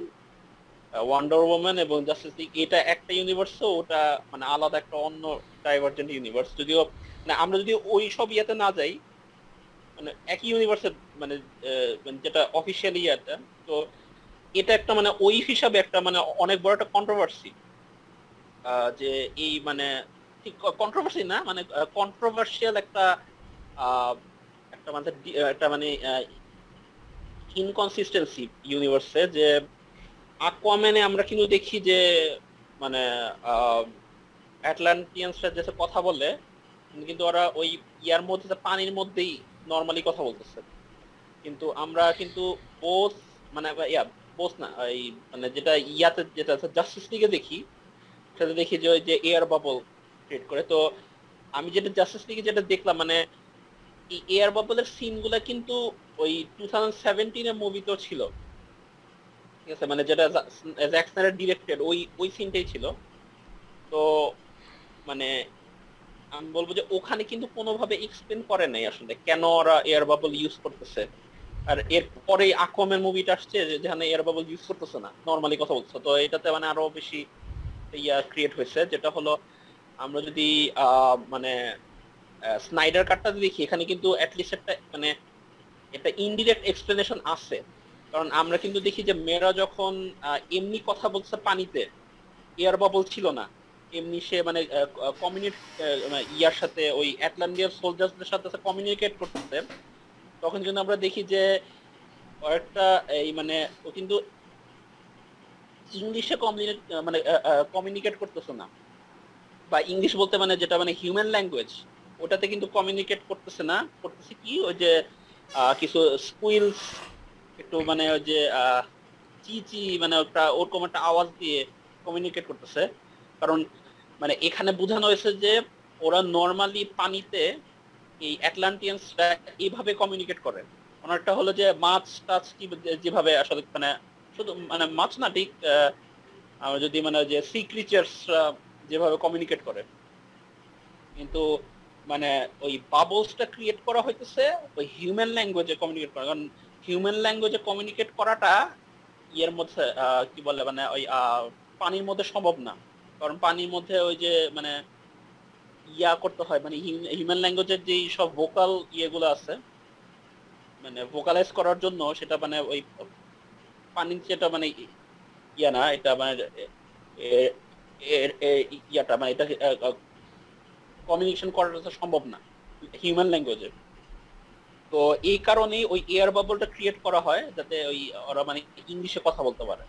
wonder woman এবং জাস্টিস লিগ এটা একটা ইউনিভার্স ওটা মানে আলাদা একটা অন্য ডাইভার্জেন্ট ইউনিভার্স যদিও মানে আমরা যদি ওই সব ইয়েতে না যাই মানে একই ইউনিভার্সের মানে মানে যেটা অফিসিয়ালি ইয়েটা, তো এটা একটা মানে ওই হিসাবে একটা মানে অনেক বড় একটা কন্ট্রোভার্সি যে এই মানে ঠিক কন্ট্রোভার্সি না মানে কন্ট্রোভার্সিয়াল একটা একটা মানে একটা মানে ইনকনসিস্টেন্সি ইউনিভার্সে যে আকুয়াম্যানে আমরা কিন্তু দেখি যে মানে অ্যাটলান্টিয়ানসরা যে কথা বলে কিন্তু ওরা ওই ইয়ার মধ্যে পানির মধ্যেই নর্মালি কথা বলতেছে। কিন্তু আমরা কিন্তু বোস মানে ইয়া বোস না, এই মানে যেটা ইয়াতে যেটা আছে জাস্টিস লিগে দেখি, সেটা দেখি যে ওই যে এয়ার বাবল ক্রিয়েট করে। তো আমি যেটা জাস্টিস লিগে যেটা দেখলাম মানে এই এয়ার বাবলের সিনগুলা কিন্তু ওই টু থাউজেন্ড সেভেন্টিনের মুভিতেও ছিল। ঠিক আছে মানে যেটা জ্যাকসনের ডিরেক্টেড ওই ওই সিনটাই ছিল। তো মানে আমি বলব যে ওখানে কিন্তু কোনোভাবে এক্সপ্লেন করে নাই আসলে কেন ওরা এয়ার বাবল ইউজ করতেছে। আর এর পরে আকমের মুভিটা আসছে যেখানে এয়ার বাবল ইউজ করতেছে না নর্মালি কথা বলছে তো এটাতে মানে আরও বেশি ইয়া ক্রিয়েট হয়েছে, যেটা হলো আমরা যদি মানে স্নাইডার কাটটা দেখি, এখানে কিন্তু অ্যাটলিস্ট একটা মানে একটা ইনডিরেক্ট এক্সপ্লেনেশন আছে। কারণ আমরা কিন্তু দেখি যে মেয়েরা যখন এমনি কথা বলছে পানিতে এয়ার বাবল ছিল না। এমনি সে মানে কমিউনিট ইয়ার সাথে ওই অ্যাটলান্টিয়ার সোলজার্সদের সাথে কমিউনিকেট করতেছে। তখন কিন্তু আমরা দেখি যে ও একটা এই মানে ও কিন্তু ইংলিশে কমিউনিকেট মানে কমিউনিকেট করতেছে না। বা ইংলিশ বলতে মানে যেটা মানে হিউম্যান ল্যাঙ্গুয়েজ ওটাতে কিন্তু কমিউনিকেট করতেছে না। করতেছে কি? ওই যে কিছু স্কুইলস একটু মানে ওই যে চি চি মানে ওটা, ওরকম একটা আওয়াজ দিয়ে কমিউনিকেট করতেছে। কারণ মানে এখানে বোঝানো হয়েছে যে, ওরা নর্মালি পানিতে এই অ্যাটলান্টিয়ানসরা এইভাবে কমিউনিকেট করে। ওনারটা হলো যে মাছ টাছ কি যেভাবে আসলে মানে শুধু মানে মাছ না, ঠিক আমরা যদি মানে যে সি ক্রিচার্স যেভাবে কমিউনিকেট করে। কিন্তু মানে ওই বাবলসটা ক্রিয়েট করা হইতেছে, ওই হিউম্যান ল্যাঙ্গুয়েজে কমিউনিকেট করা। কারণ হিউম্যান ল্যাঙ্গুয়েজে কমিউনিকেট করাটা ইয়ের মধ্যে কি বলে মানে ওই পানির মধ্যে সম্ভব না। কারণ পানির মধ্যে ওই যে মানে ইয়া করতে হয় মানে হিউম্যান ল্যাঙ্গুয়েজের যেই সব ভোকাল ইয়েগুলো আছে মানে ভোকালাইজ করার জন্য সেটা মানে ওই ফানি যেটা মানে ইয়া না এটা মানে ইয়াটা মানে এটা কমিউনিকেশন করাটা সম্ভব না হিউম্যান ল্যাঙ্গুয়েজে তো এই কারণেই ওই এয়ার বাবলটা ক্রিয়েট করা হয় যাতে ওই ওরা মানে ইংলিশে কথা বলতে পারে।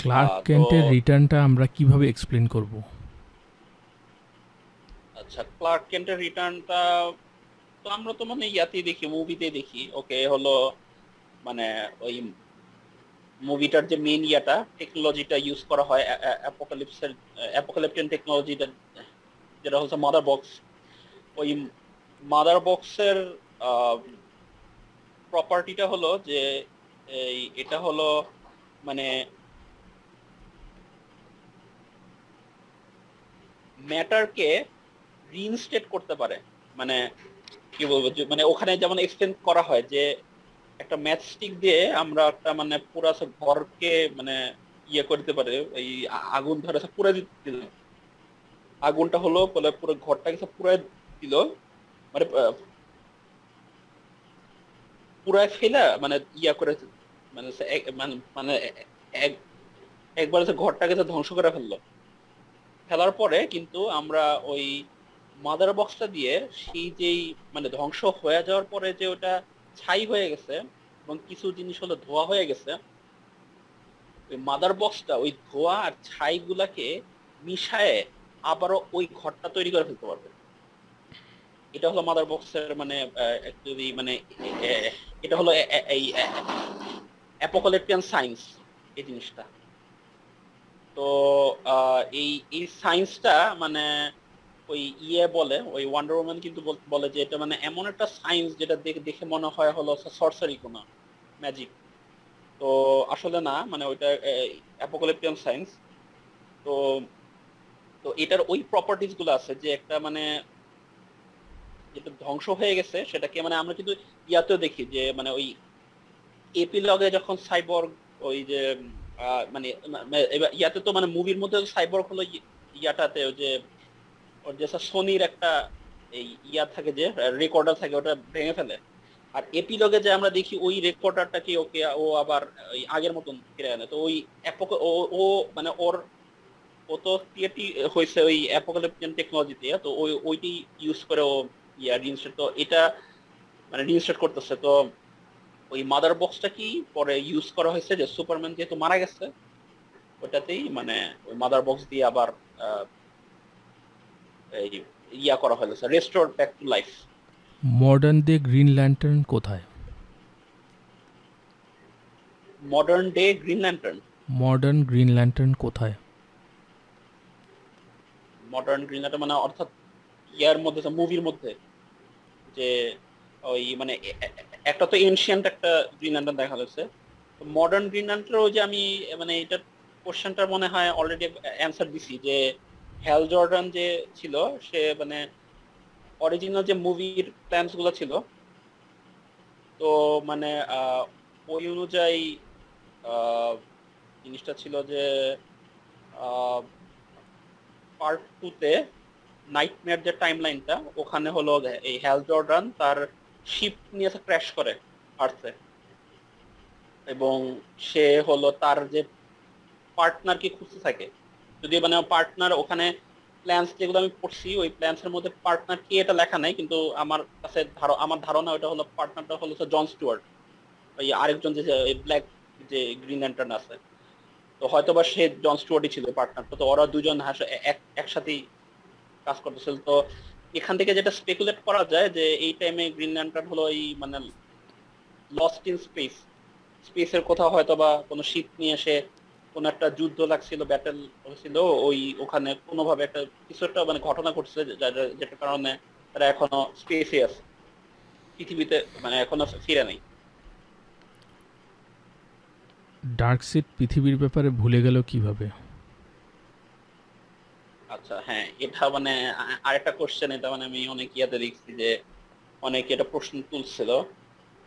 ক্লার্ক কেন্টের রিটার্নটা আমরা কীভাবে এক্সপ্লেন করব? আচ্ছা ক্লার্ক কেন্টের রিটার্নটা তো আমরা তো মানে ইয়াতেই দেখি মুভিতে দেখি। ওকে, হলো মানে ওই মুভিটার যে মেইন ইয়াটা টেকনোলজিটা ইউজ করা হয় অ্যাপোকালিপসের অ্যাপোকালিপটিয়ান টেকনোলজিটা যেটা হচ্ছে মাদার বক্স ওই মাদার বক্সের প্রপার্টিটা হলো যে, এই, এটা হলো মানে ম্যাটারকে রিইনস্টেট করতে পারে। মানে কি বলব মানে ওখানে যেমন এক্সটেন্ড করা হয় যে, একটা ম্যাচ স্টিক দিয়ে আমরা একটা মানে পুরো ঘরকে মানে ইয়ে করতে পারে। এই আগুন ধরে পুরো দিল। আগুনটা হলো বলে পুরো ঘরটাকে পুরো দিল। মানে পুরায় ফেলা মানে ইয়া করে মানে মানে মানে এক- একবারে ঘরটাকে ধ্বংস করে ফেলল। ফেলার পরে কিন্তু আমরা ওই মাদার বক্সটা দিয়ে সেই যেই মানে ধ্বংস হয়ে যাওয়ার পরে যে ওটা ছাই হয়ে গেছে এবং কিছু জিনিস হলো ধোয়া হয়ে গেছে, ওই মাদার বক্সটা ওই ধোয়া আর ছাই গুলাকে মিশায়ে আবারও ওই ঘরটা তৈরি করে ফেলতে পারবে। এটা হলো মাদার বক্সের মানে অ্যাকচুয়ালি মানে এটা হলো এই অ্যাপোকালিপটিয়ান সায়েন্স এই জিনিসটা। তো এই এই সায়েন্সটা মানে ওই ইয়ে বলে, ওই ওয়ান্ডার ওম্যান কিন্তু বলে যে এটা মানে এমন একটা সায়েন্স যেটা দেখে দেখে মনে হয় হলো সরসারি কোনো ম্যাজিক তো আসলে না মানে ওইটা অ্যাপোকালিপটিয়ান সায়েন্স তো তো এটার ওই প্রপার্টিজগুলো আছে যে একটা মানে যেটা ধ্বংস হয়ে গেছে, সেটাকে মানে আমরা কিন্তু ইয়াতেও দেখি যে মানে ওই এপিলগে যখন সাইবর্গ ওই যে মানে ইয়াতে তো মানে মুভির মধ্যে সাইবর্গ হলো ইয়াটাতে ওই যে ওর যে সোনির একটা এই ইয়া থাকে যে রেকর্ডার থাকে, ওটা ভেঙে ফেলে। আর এপিলগে যে আমরা দেখি, ওই রেকর্ডারটাকে ওকে, ও আবার ওই আগের মতন ফিরে আনে। তো ওই ও মানে ওর, ও তো ক্রিয়েটি হয়েছে ওই অ্যাপোকালিপটিয়ান টেকনোলজি দিয়ে তো ওই, ওইটি ইউজ করে ও ইয়া রিইনস্টেট তো এটা মানে রিইনস্টেট করতেছে। তো ওই মাদার বক্সটা কি পরে ইউজ করা হয়েছে যে সুপারম্যান যেহেতু মারা গেছে, ওটাতেই মানে ওই মাদার বক্স দিয়ে আবার এই ইয়া করা হয়েছে restore back to life modern day green lantern কোথায়? Modern day green lantern modern green lantern কোথায়? মডার্ন গ্রিন ল্যান্টার্ন মানে অর্থাৎ ইয়ার মধ্যে মুভির মধ্যে। যে ওই মানে একটা তো এনশিয়েন্ট একটা গ্রিন ল্যান্টার্ন দেখা যাচ্ছে। মডার্ন গ্রিন ল্যান্টার্ন ওই যে আমি মানে এটার কোশ্চেনটার মনে হয় অলরেডি অ্যান্সার দিছি যে হ্যাল জর্ডান যে ছিল, সে মানে অরিজিনাল যে মুভির প্ল্যানসগুলো ছিল, তো মানে ওই অনুযায়ী জিনিসটা ছিল যে পার্ট টুতে নাইটমেয়ার যে টাইম লাইনটা ওখানে হলো এই হ্যাল জর্ডান তার শিপ নিয়ে ক্র্যাশ করে আর্থে এবং সে হলো তার যে পার্টনারকে খুঁজতে থাকে যদি মানে পার্টনার ওখানে প্ল্যান্স যেগুলো আমি পড়ছি, ওই প্ল্যান্সের মধ্যে পার্টনার কি এটা লেখা নাই, কিন্তু আমার কাছে আমার ধারণা ওটা হলো পার্টনারটা হলো জন স্টুয়ার্ট ওই আরেকজন যে ব্ল্যাক যে গ্রিন ল্যান্টার্ন আছে। তো হয়তো বা সে জন স্টুয়ার্টই ছিল পার্টনার তো ওরা দুজন একসাথেই কাজ করতেছিল। তো এখান থেকে যেটা স্পেকুলেট করা যায় যে এই টাইমে গ্রিন ল্যান্টার্ন হলো এই মানে লস্ট ইন স্পেস স্পেসের কোথাও হয়তো বা কোনো শিপ নিয়ে এসে কোনো একটা যুদ্ধ লাগছিল ব্যাটেল হয়েছিল ওই ওখানে কোনোভাবে একটা কিছু একটা মানে ঘটনা ঘটছে যেটার কারণে তারা এখনও স্পেসে আছে। পৃথিবীতে মানে এখনও ফিরে নেই। ডার্কসিড পৃথিবীর ব্যাপারে ভুলে গেল কীভাবে? আচ্ছা হ্যাঁ এটা মানে আরেকটা কোশ্চেন এটা মানে আমি অনেক ইয়াতে দেখছি যে অনেক এটা প্রশ্ন তুলছিল।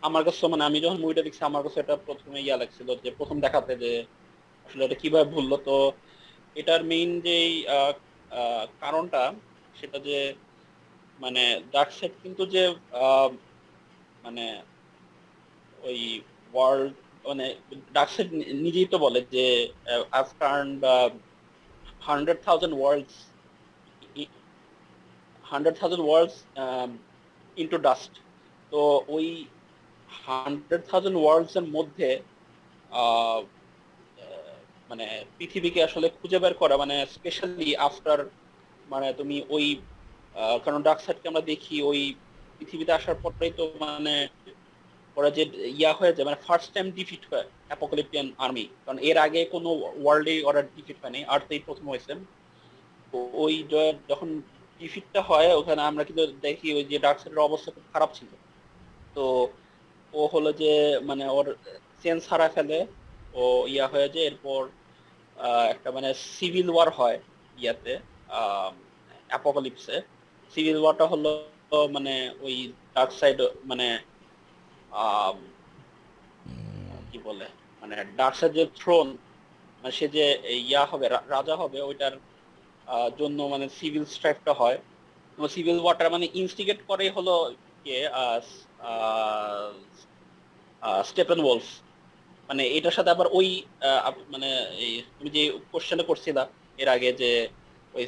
আমার কাছে মানে আমি যখন মুভিটা দেখছি আমার কাছে এটা প্রথমে ইয়া লাগছিল যে প্রথম দেখাতে যে আসলে এটা কীভাবে ভুললো তো এটার মেইন যেই কারণটা সেটা যে মানে ডার্ক কিন্তু যে মানে ওই ওয়ার্ল্ড মানে ডাকসাইড নিজেই তো বলে যে I've turned hundred thousand worlds hundred thousand worlds into dust তো ওই হান্ড্রেড থাউজেন্ড ওয়ার্ল্ডস এর মধ্যে মানে পৃথিবীকে আসলে খুঁজে বের করা মানে স্পেশালি আফটার মানে তুমি ওই কারণ ডার্ক সাইডকে আমরা দেখি, ওই পৃথিবীতে আসার পরেই তো মানে ওরা যে ইয়া হয়ে যায় মানে ফার্স্ট টাইম ডিফিট হয় অ্যাপোকালিপটিয়ান আর্মি কারণ এর আগে কোনো ওয়ার্ল্ডে ওরা ডিফিট হয়নি আর্থেই প্রথম হয়েছে। ওই যখন ডিফিটটা হয়, ওখানে আমরা কিন্তু দেখি ওই যে ডার্ক সাইডের অবস্থা খুব খারাপ ছিল। তো ও হলো যে মানে ওর সেন্স হারা ফেলে, ও ইয়া হয়ে যায়, এরপর একটা মানে সিভিল ওয়ার হয় ইয়াতে অ্যাপোকালিপসে সিভিল ওয়ারটা হলো মানে ওই ডার্ক সাইড মানে কি বলে মানে ডার্ক সাইড যে থ্রোন মানে সে যে ইয়া হবে রাজা হবে, ওইটার জন্য মানে সিভিল স্ট্রাইকটা হয়। সিভিল ওয়ারটা মানে ইনস্টিগেট করে হলো কে স্টেপেন ওলফ মানে এটার সাথে আবার ওই মানে তুমি যে কোশ্চেনটা করছিলা এর আগে যে ওই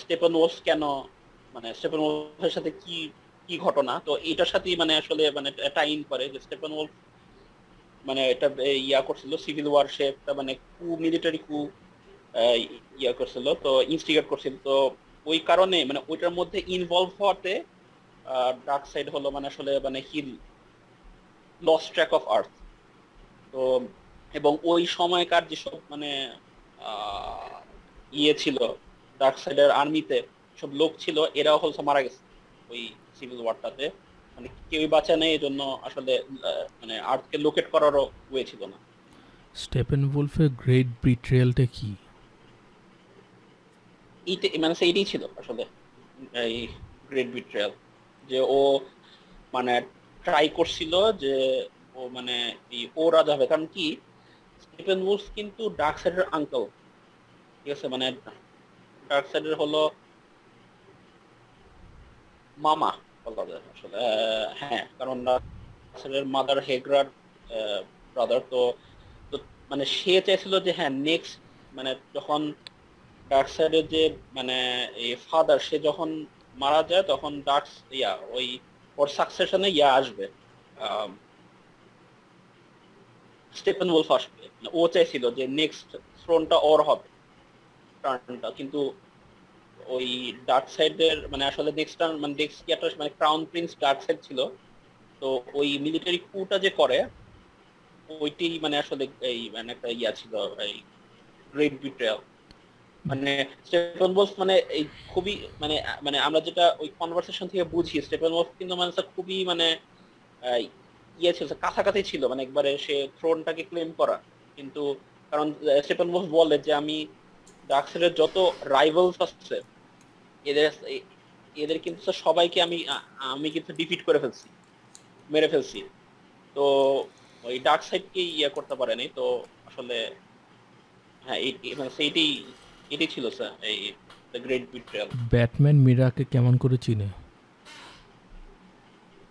স্টেপেন ওলফ কেন মানে স্টেপেন ওলফের সাথে কি কি ঘটনা? তো এটার সাথেই মানে আসলে মানে টাইম করে যে স্টেপেন ওলফ মানে এটা ইয়া করছিল সিভিল ওয়ার একটা মানে কু মিলিটারি কু ইয়া করছিল, তো ইনস্টিগেট করছিল। তো ওই কারণে মানে ওইটার মধ্যে ইনভলভ হওয়াতে ডার্ক সাইড হলো মানে আসলে মানে he'll lose track of Earth তো এবং ওই সময়কার যেসব মানে ইয়ে ছিল ডার্ক সাইডের আর্মিতে সব লোক ছিল এরাও হচ্ছে মারা গেছে ওই সিভিল ওয়ারটাতে মানে কেউই বাঁচা নেই এই জন্য আসলে মানে আর্থকে লোকেট করারও ওয়ে ছিল না। স্টেপেন উলফের গ্রেট বিট্রিয়ালটা কি? এইটা মানে সেইটাই ছিল আসলে এই গ্রেট বিট্রিয়াল যে ও মানে ট্রাই করছিল যে ও মানে ও রাজা হবে। কারণ কি স্টিফেন উলফ কিন্তু ডার্ক সাইডের আঙ্কেল ঠিক আছে? মানে ডার্ক সাইডের হলো মামা, বলা যায় আসলে। হ্যাঁ কারণ ডার্ক সাইডের মাদার হেগ্রার ব্রাদার তো তো মানে সে চাইছিল যে হ্যাঁ নেক্সট মানে যখন ডার্ক সাইডের যে মানে এই ফাদার সে যখন মারা যায়, তখন ডার্ক ইয়া, ওই ওর সাকসেশনে ইয়া আসবে। স্টেফেন ওলফ আসবে। মানে ও চাইছিল যে নেক্সট থ্রোনটা ওর হবে টার্নটা কিন্তু ওই ডার্ক সাইডের মানে আসলে নেক্সট টার্ন মানে নেক্সট ইয়াটা মানে ক্রাউন প্রিন্স ডার্ক সাইড ছিল। তো ওই মিলিটারি কুটা যে করে, ওইটি মানে আসলে এই মানে একটা ইয়া ছিল, এই গ্রেট বিট্রেয়াল মানে স্টেফেন ওলফ মানে এই খুবই মানে মানে আমরা যেটা ওই কনভারসেশন থেকে বুঝি স্টেফেন ওলফ কিন্তু মানে খুবই মানে ইয়ে ছিল, কাছাকাছি ছিল মানে একবারে সে থ্রোনটাকে ক্লেম করা। কিন্তু কারণ স্টেফেন ওলফ বলে যে আমি ডার্কসাইডের যত রাইভালস আছে, এদের এদের কিন্তু সবাইকে আমি আমি কিন্তু ডিফিট করে ফেলছি, মেরে ফেলছি। তো ওই ডার্ক সাইডকে ইয়ে করতে পারেনি, তো আসলে হ্যাঁ এই এটাই ছিল স্যার এই দ্য গ্রেট বিট্রেয়াল ব্যাটম্যান মিরাকে কেমন করে চিনে?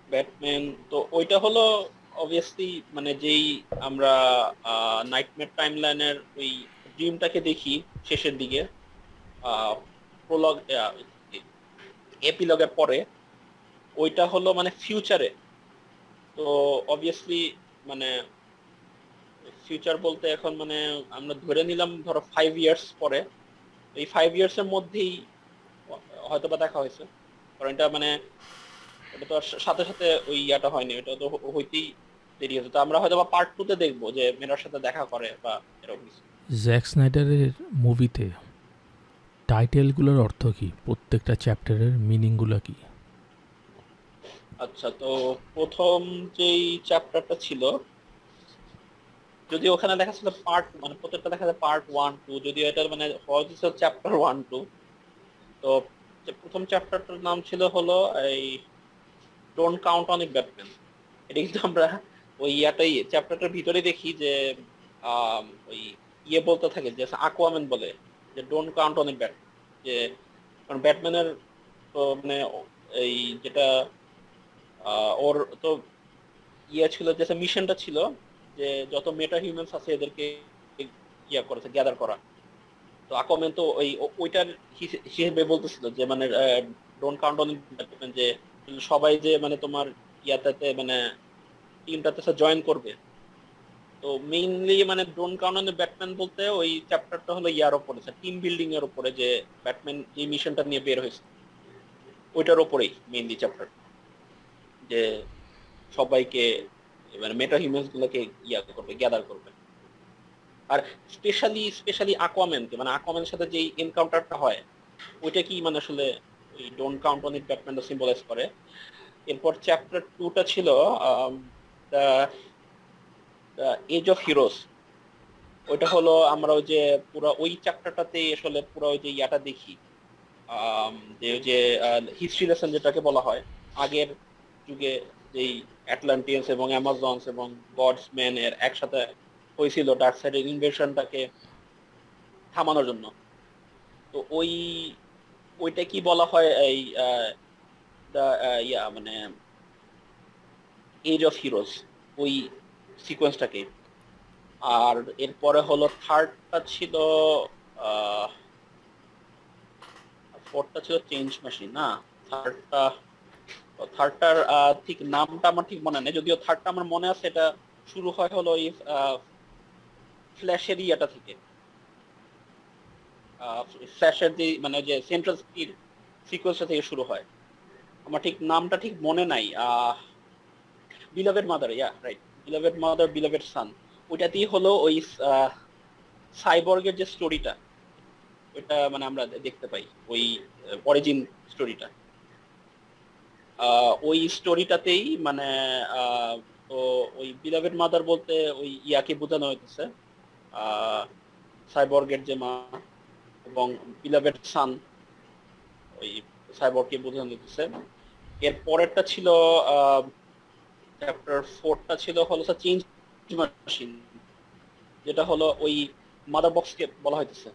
ব্যাটম্যান তো ওইটা হলো অবভিয়াসলি মানে যেই আমরা নাইটমেয়ার টাইমলাইনের ওই ড্রিমটাকে দেখি শেষের দিকে প্রলগ এপিলগের পরে ওইটা হলো মানে ফিউচারে তো অবভিয়াসলি মানে ফিউচার বলতে এখন মানে আমরা ধরে নিলাম ধরো ফাইভ ইয়ার্স পরে এই ফাইভ ইয়ার্স এর মধ্যেই হয়তো বা দেখা হয়েছে। কারণ এটা মানে এটা তো সাথে সাথে ওই ইয়াটা হয়নি এটা তো হইতেই দেরি হতো তো আমরা হয়তো বা পার্ট টু তে দেখব যে মেয়েরার সাথে দেখা করে বা এরকম কিছু। জ্যাক স্নাইডারের মুভিতে টাইটেলগুলোর অর্থ কি? প্রত্যেকটা চ্যাপ্টারের মিনিংগুলো কি? আচ্ছা তো প্রথম যেই চ্যাপ্টারটা ছিল যদি ওখানে দেখা ছিল পার্ট মানে প্রত্যেকটা দেখা যায় পার্ট ওয়ান টু যদিও এটা মানে ছিল চ্যাপ্টার ওয়ান টু তো প্রথম চ্যাপ্টারটার নাম ছিল হলো এই ডোন্ট কাউন্ট অন ব্যাটম্যান এটা কিন্তু আমরা ওই ইয়াটাই চ্যাপ্টারটার ভিতরে দেখি যে ওই ইয়ে বলতে থাকে, যে আকোয়াম্যান বলে, যে ডোন্ট কাউন্ট অন ব্যাট যে কারণ ব্যাটম্যানের তো মানে এই যেটা ওর তো ইয়ে ছিল, যে মিশনটা ছিল যে যত মেটা হিউম্যানস আছে এদেরকে ইয়া করেছে গ্যাদার করা। তো আকমেন তো ওই ওইটার হিসে- হিসেবে বলতেছিল যে মানে ডোন্ট কাউন্ট অন যে, সবাই যে মানে তোমার ইয়াটাতে মানে টিমটাতে জয়েন করবে। তো মেইনলি মানে ড্রোন কাউন্টনের ব্যাটম্যান বলতে ওই চ্যাপ্টারটা হলো ইয়ার উপরে টিম বিল্ডিং এর উপরে যে ব্যাটম্যান যে মিশনটা নিয়ে বের হয়েছে। ওইটার উপরেই মেইনলি চ্যাপ্টার যে সবাইকে মানে মেটা হিউম্যানস গুলোকে ইয়া করবে গ্যাদার করবে। আর স্পেশালি স্পেশালি আকোয়াম্যানকে মানে আকোয়াম্যানের সাথে যেই এনকাউন্টারটা হয় ওইটা কি মানে আসলে ওই ডোন্ট কাউন্ট অন ইট ব্যাটম্যানটা সিম্বলাইজ করে। এরপর চ্যাপ্টার টুটা ছিল এজ অফ হিরোজ ওইটা হলো আমরা ওই যে পুরো ওই চ্যাপ্টারটাতে আসলে পুরো ওই যে ইয়াটা দেখি। আম, যে ওই যে হিস্ট্রি লেসন যেটাকে বলা হয় আগের যুগে যেই অ্যাটলান্টিয়ান্স এবং অ্যামাজনস এবং গডসম্যান এর একসাথে হয়েছিল ডার্ক সাইডের ইনভেশনটাকে থামানোর জন্য। তো ওই, ওইটা কি বলা হয় এই ইয়া মানে এজ অফ হিরোজ ওই সিকোয়েন্সটাকে আর এরপরে হলো থার্ডটা ছিল ফোর্থটা ছিল চেঞ্জ মেশিন না? থার্ডটা থার্ডটার ঠিক নামটা আমার ঠিক মনে নেই, যদিও থার্ডটা আমার মনে আছে, এটা শুরু হয় হলো এই ফ্ল্যাশের ইয়াটা থেকে। ফ্ল্যাশের যে মানে যে সেন্ট্রাল সিটির সিকোয়েন্সটা থেকে শুরু হয়। আমার ঠিক নামটা ঠিক মনে নাই beloved mother yeah right beloved mother beloved son ওইটাতেই হলো ওই সাইবর্গের যে স্টোরিটা ওইটা মানে আমরা দেখতে পাই, ওই অরিজিন স্টোরিটা ওই স্টোরিটাতেই মানে ওই বিলাভেড মাদার বলতে ওই ইয়াকে বোঝানো হইতেছে। সাইবর্গের যে মা এবং বিলাভেড সান ওই সাইবর্গকে বোঝানো হইতেছে। এর পরেরটা ছিল চ্যাপ্টার ফোরটা ছিল হলো চেঞ্জ মেশিন যেটা হলো ওই মাদার বক্সকে বলা হইতেছে।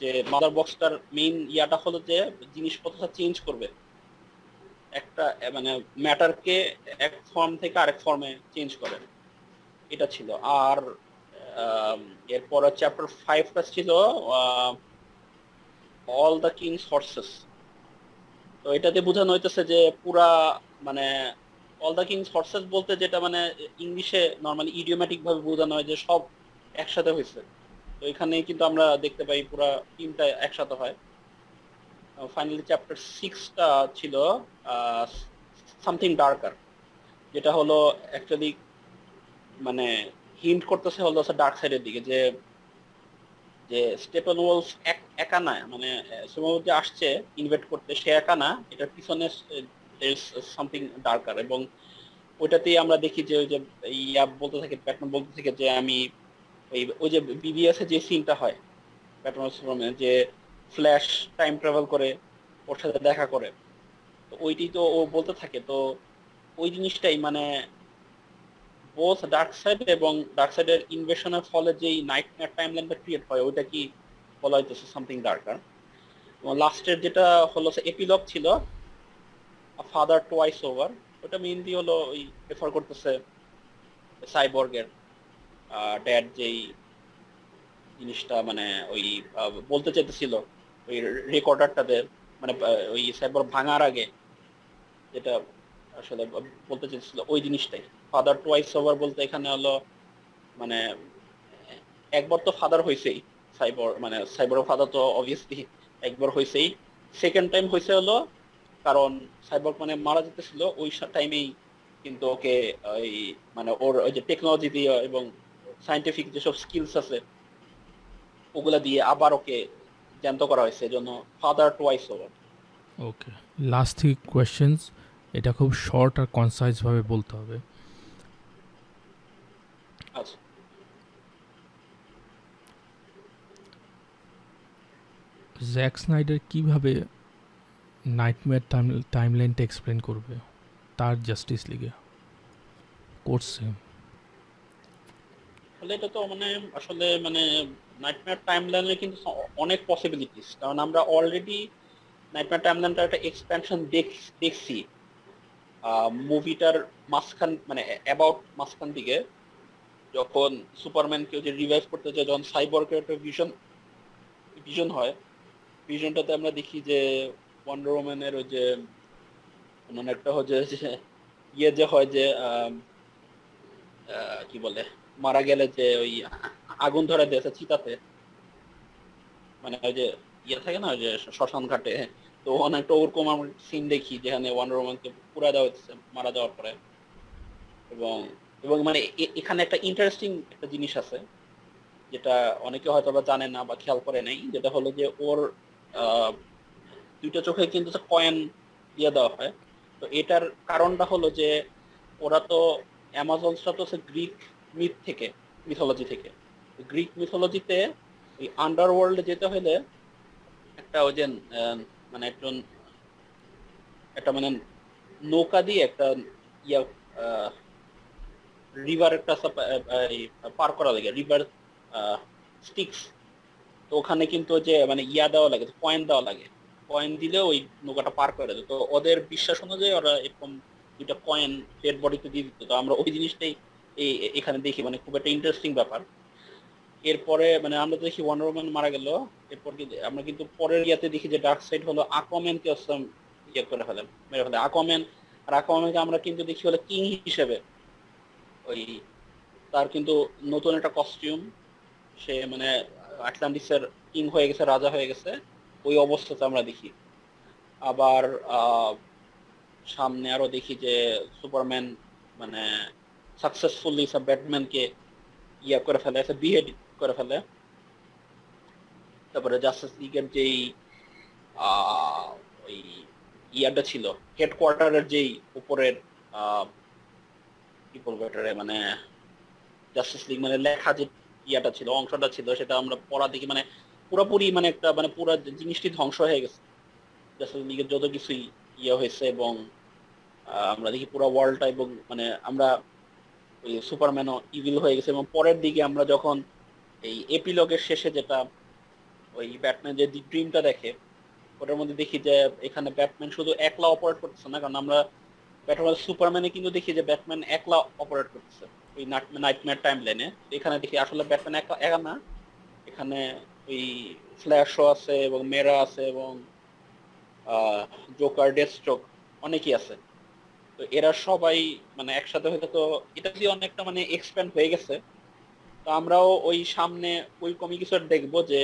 যে মাদার বক্সটার মেইন ইয়াটা হলো যে জিনিসপত্রটা চেঞ্জ করবে। একটা মানে ম্যাটারকে এক ফর্ম থেকে আরেক ফর্মে চেঞ্জ করে। এটা ছিল। আর এরপর চ্যাপ্টার ফাইভটা ছিল অল দ্য কিংস হর্সেস তো এটাতে বোঝানো হইতেছে যে পুরা মানে অল দ্য কিংস হর্সেস বলতে যেটা মানে ইংলিশে নর্মালি ইডিওম্যাটিক ভাবে বোঝানো হয় যে সব একসাথে হয়েছে তো এখানে কিন্তু আমরা দেখতে পাই পুরা টিমটা একসাথে হয়। ফাইনালি চ্যাপ্টার সিক্সটা ছিল সামথিং ডার্কার যেটা হলো অ্যাকচুয়ালি মানে হিন্ট করতেছে হলো ডার্ক সাইডের দিকে, যে যে স্টেপেন ওয়ালস একা না মানে সুমো যে আসছে ইনভেট করতে, সে একা না, এটার পিছনে সামথিং ডার্কার এবং ওইটাতেই আমরা দেখি যে, ওই যে, ইয়া বলতে থাকে প্যাটন বলতে থাকে যে, আমি ওই ওই যে বিবিএস এ যে সিনটা হয় প্যাটন যে ফ্ল্যাশ টাইম ট্রাভেল করে ওর সাথে দেখা করে। তো ওইটি তো ও বলতে থাকে, তো ওই জিনিসটাই মানে বোথ ডার্ক সাইড এবং ডার্ক সাইডের ইনভেশনের ফলে যেই নাইট টাইম লাইনটা ক্রিয়েট হয়, ওইটা কি বলা হইতেছে সামথিং ডার্কার লাস্টের যেটা হলো এপিলগ ছিল ফাদার টোয়াইস ওভার ওটা মেইনলি হলো ওই রেফার করতেছে সাইবর্গের ড্যাড যেই জিনিসটা মানে ওই বলতে চাইতেছিল ওই রেকর্ডারটাতে মানে ওই সাইবর ভাঙার আগে যেটা আসলে বলতে চাইছিল ওই জিনিসটাই। ফাদার টোয়াইস ওভার বলতে এখানে হলো মানে একবার তো ফাদার হয়েছেই সাইবর মানে সাইবর ফাদার তো অবভিয়াসলি একবার হয়েছেই সেকেন্ড টাইম হয়েছে হলো, কারণ সাইবর মানে মারা যেতেছিল ওই টাইমেই কিন্তু ওকে ওই মানে ওর ওই যে টেকনোলজি দিয়ে এবং সাইন্টিফিক যেসব স্কিলস আছে, ওগুলা দিয়ে আবার ওকে জ্যান্ত করা হয়েছে এজন্য father twice over okay last three questions এটা খুব শর্ট আর কনসাইজ ভাবে বলতে হবে। আচ্ছা। জ্যাক স্নাইডার কীভাবে নাইটমেয়ার টাইম টাইমলাইনটা এক্সপ্লেন করবে? তার জাস্টিস লিগে করছে এটা তো মানে আসলে মানে নাইটমেয়ার টাইমলাইনের কিন্তু অনেক পসিবিলিটিস কারণ আমরা অলরেডি নাইটমেয়ার টাইমলাইনটা একটা এক্সপ্যানশন দেখছি। মুভিটার মাঝখান মানে অ্যাবাউট মাঝখান দিকে, যখন সুপারম্যানকে যে রিভাইভ করতে চায়, যখন সাইবর্গের একটা ভিশন ভিশন হয় ভিশনটাতে আমরা দেখি যে ওয়ান্ডার ওম্যানের ওই যে মানে একটা হচ্ছে ইয়ে যে হয় যে কি বলে, মারা গেলে যে ওই আগুন ধরে দিয়েছে চিতাতে। মানে ওই যে ইয়ে থাকে না, ওই যে শ্মশান ঘাটে, তো অনেকটা ওরকম আমরা সিন দেখি, যেখানে ওয়ান্ডার ওম্যানকে পুরা দেওয়া হচ্ছে মারা যাওয়ার পরে। এবং এবং মানে এখানে একটা ইন্টারেস্টিং একটা জিনিস আছে, যেটা অনেকে হয়তো বা জানে না বা খেয়াল করে নাই, যেটা হলো যে ওর দুইটা চোখে কিন্তু কয়েন দিয়ে দেওয়া হয়। তো এটার কারণটা হলো যে ওরা তো অ্যামাজনসটা তো গ্রিক মিথ থেকে মিথোলজি থেকে। গ্রিক মিথোলজিতে এই আন্ডারওয়ার্ল্ডে যেতে হলে একটা ওই যে মানে একজন একটা মানে নৌকা দিয়ে একটা ইয়া রিভার একটা পার করা লাগে রিভার স্টিক্স তো ওখানে কিন্তু যে মানে ইয়া দেওয়া লাগে পয়েন্ট দেওয়া লাগে। কয়েন দিলে ওই নৌকাটা পার করে দেয়। তো ওদের বিশ্বাস অনুযায়ী ওরা এরকম দুইটা কয়েন ডেড বডিতে দিয়ে দিত। তো আমরা ওই জিনিসটাই এই, এখানে দেখি মানে খুব একটা ইন্টারেস্টিং ব্যাপার। এরপরে মানে আমরা তো দেখি ওয়ান্ডার ওম্যান মারা গেল। এরপর কিন্তু আমরা কিন্তু পরের ইয়াতে দেখি যে ডার্ক সাইড হলো আকোম্যানকে ইয়ে করে ফেলে, মেরে ফেলে। আকোম্যান আর আকোম্যানকে আমরা কিন্তু দেখি হলো কিং হিসেবে। ওই তার কিন্তু নতুন একটা কস্টিউম সে মানে আটলান্টিসের কিং হয়ে গেছে, রাজা হয়ে গেছে, ওই অবস্থাতে আমরা দেখি। আবার সামনে আরও দেখি যে সুপারম্যান মানে সাকসেসফুলি সব ব্যাটম্যানকে ইয়া করে ফেলে বিহেড করে ফেলে। তারপরে জাস্টিস লিগের যেই ওই ইয়াটা ছিল হেডকোয়ার্টারের যেই উপরের কি বলব মানে জাস্টিস লিগ মানে লেখা যে ইয়াটা ছিল, অংশটা ছিল, সেটা আমরা পড়া দেখি মানে পুরোপুরি মানে একটা মানে পুরো জিনিসটি ধ্বংস হয়ে গেছে। জাস্টিস লিগের যত কিছুই ইয়ে হয়েছে এবং আমরা দেখি পুরো ওয়ার্ল্ডটা এবং মানে আমরা সুপারম্যানও ইভিল হয়ে গেছে এবং পরের দিকে আমরা যখন এই এপিলগের শেষে যেটা ওই ব্যাটম্যান যে ড্রিমটা দেখে, ওটার মধ্যে দেখি যে এখানে ব্যাটম্যান শুধু একলা অপারেট করতেছে না, কারণ আমরা ব্যাটম্যান সুপারম্যানে কিন্তু দেখি যে ব্যাটম্যান একলা অপারেট করতেছে, ওই নাইটমেয়ার টাইম লাইনে এখানে দেখি আসলে ব্যাটম্যান একা একা না, এখানে ওই ফ্ল্যাশও আছে এবং মেরা আছে এবং জোকার ডেস্ট্রোক অনেকেই আছে। তো এরা সবাই মানে একসাথে হয়তো তো, এটা দিয়ে অনেকটা মানে এক্সপ্যান্ড হয়ে গেছে। তো আমরাও ওই সামনে ওই কমি কিছু দেখব যে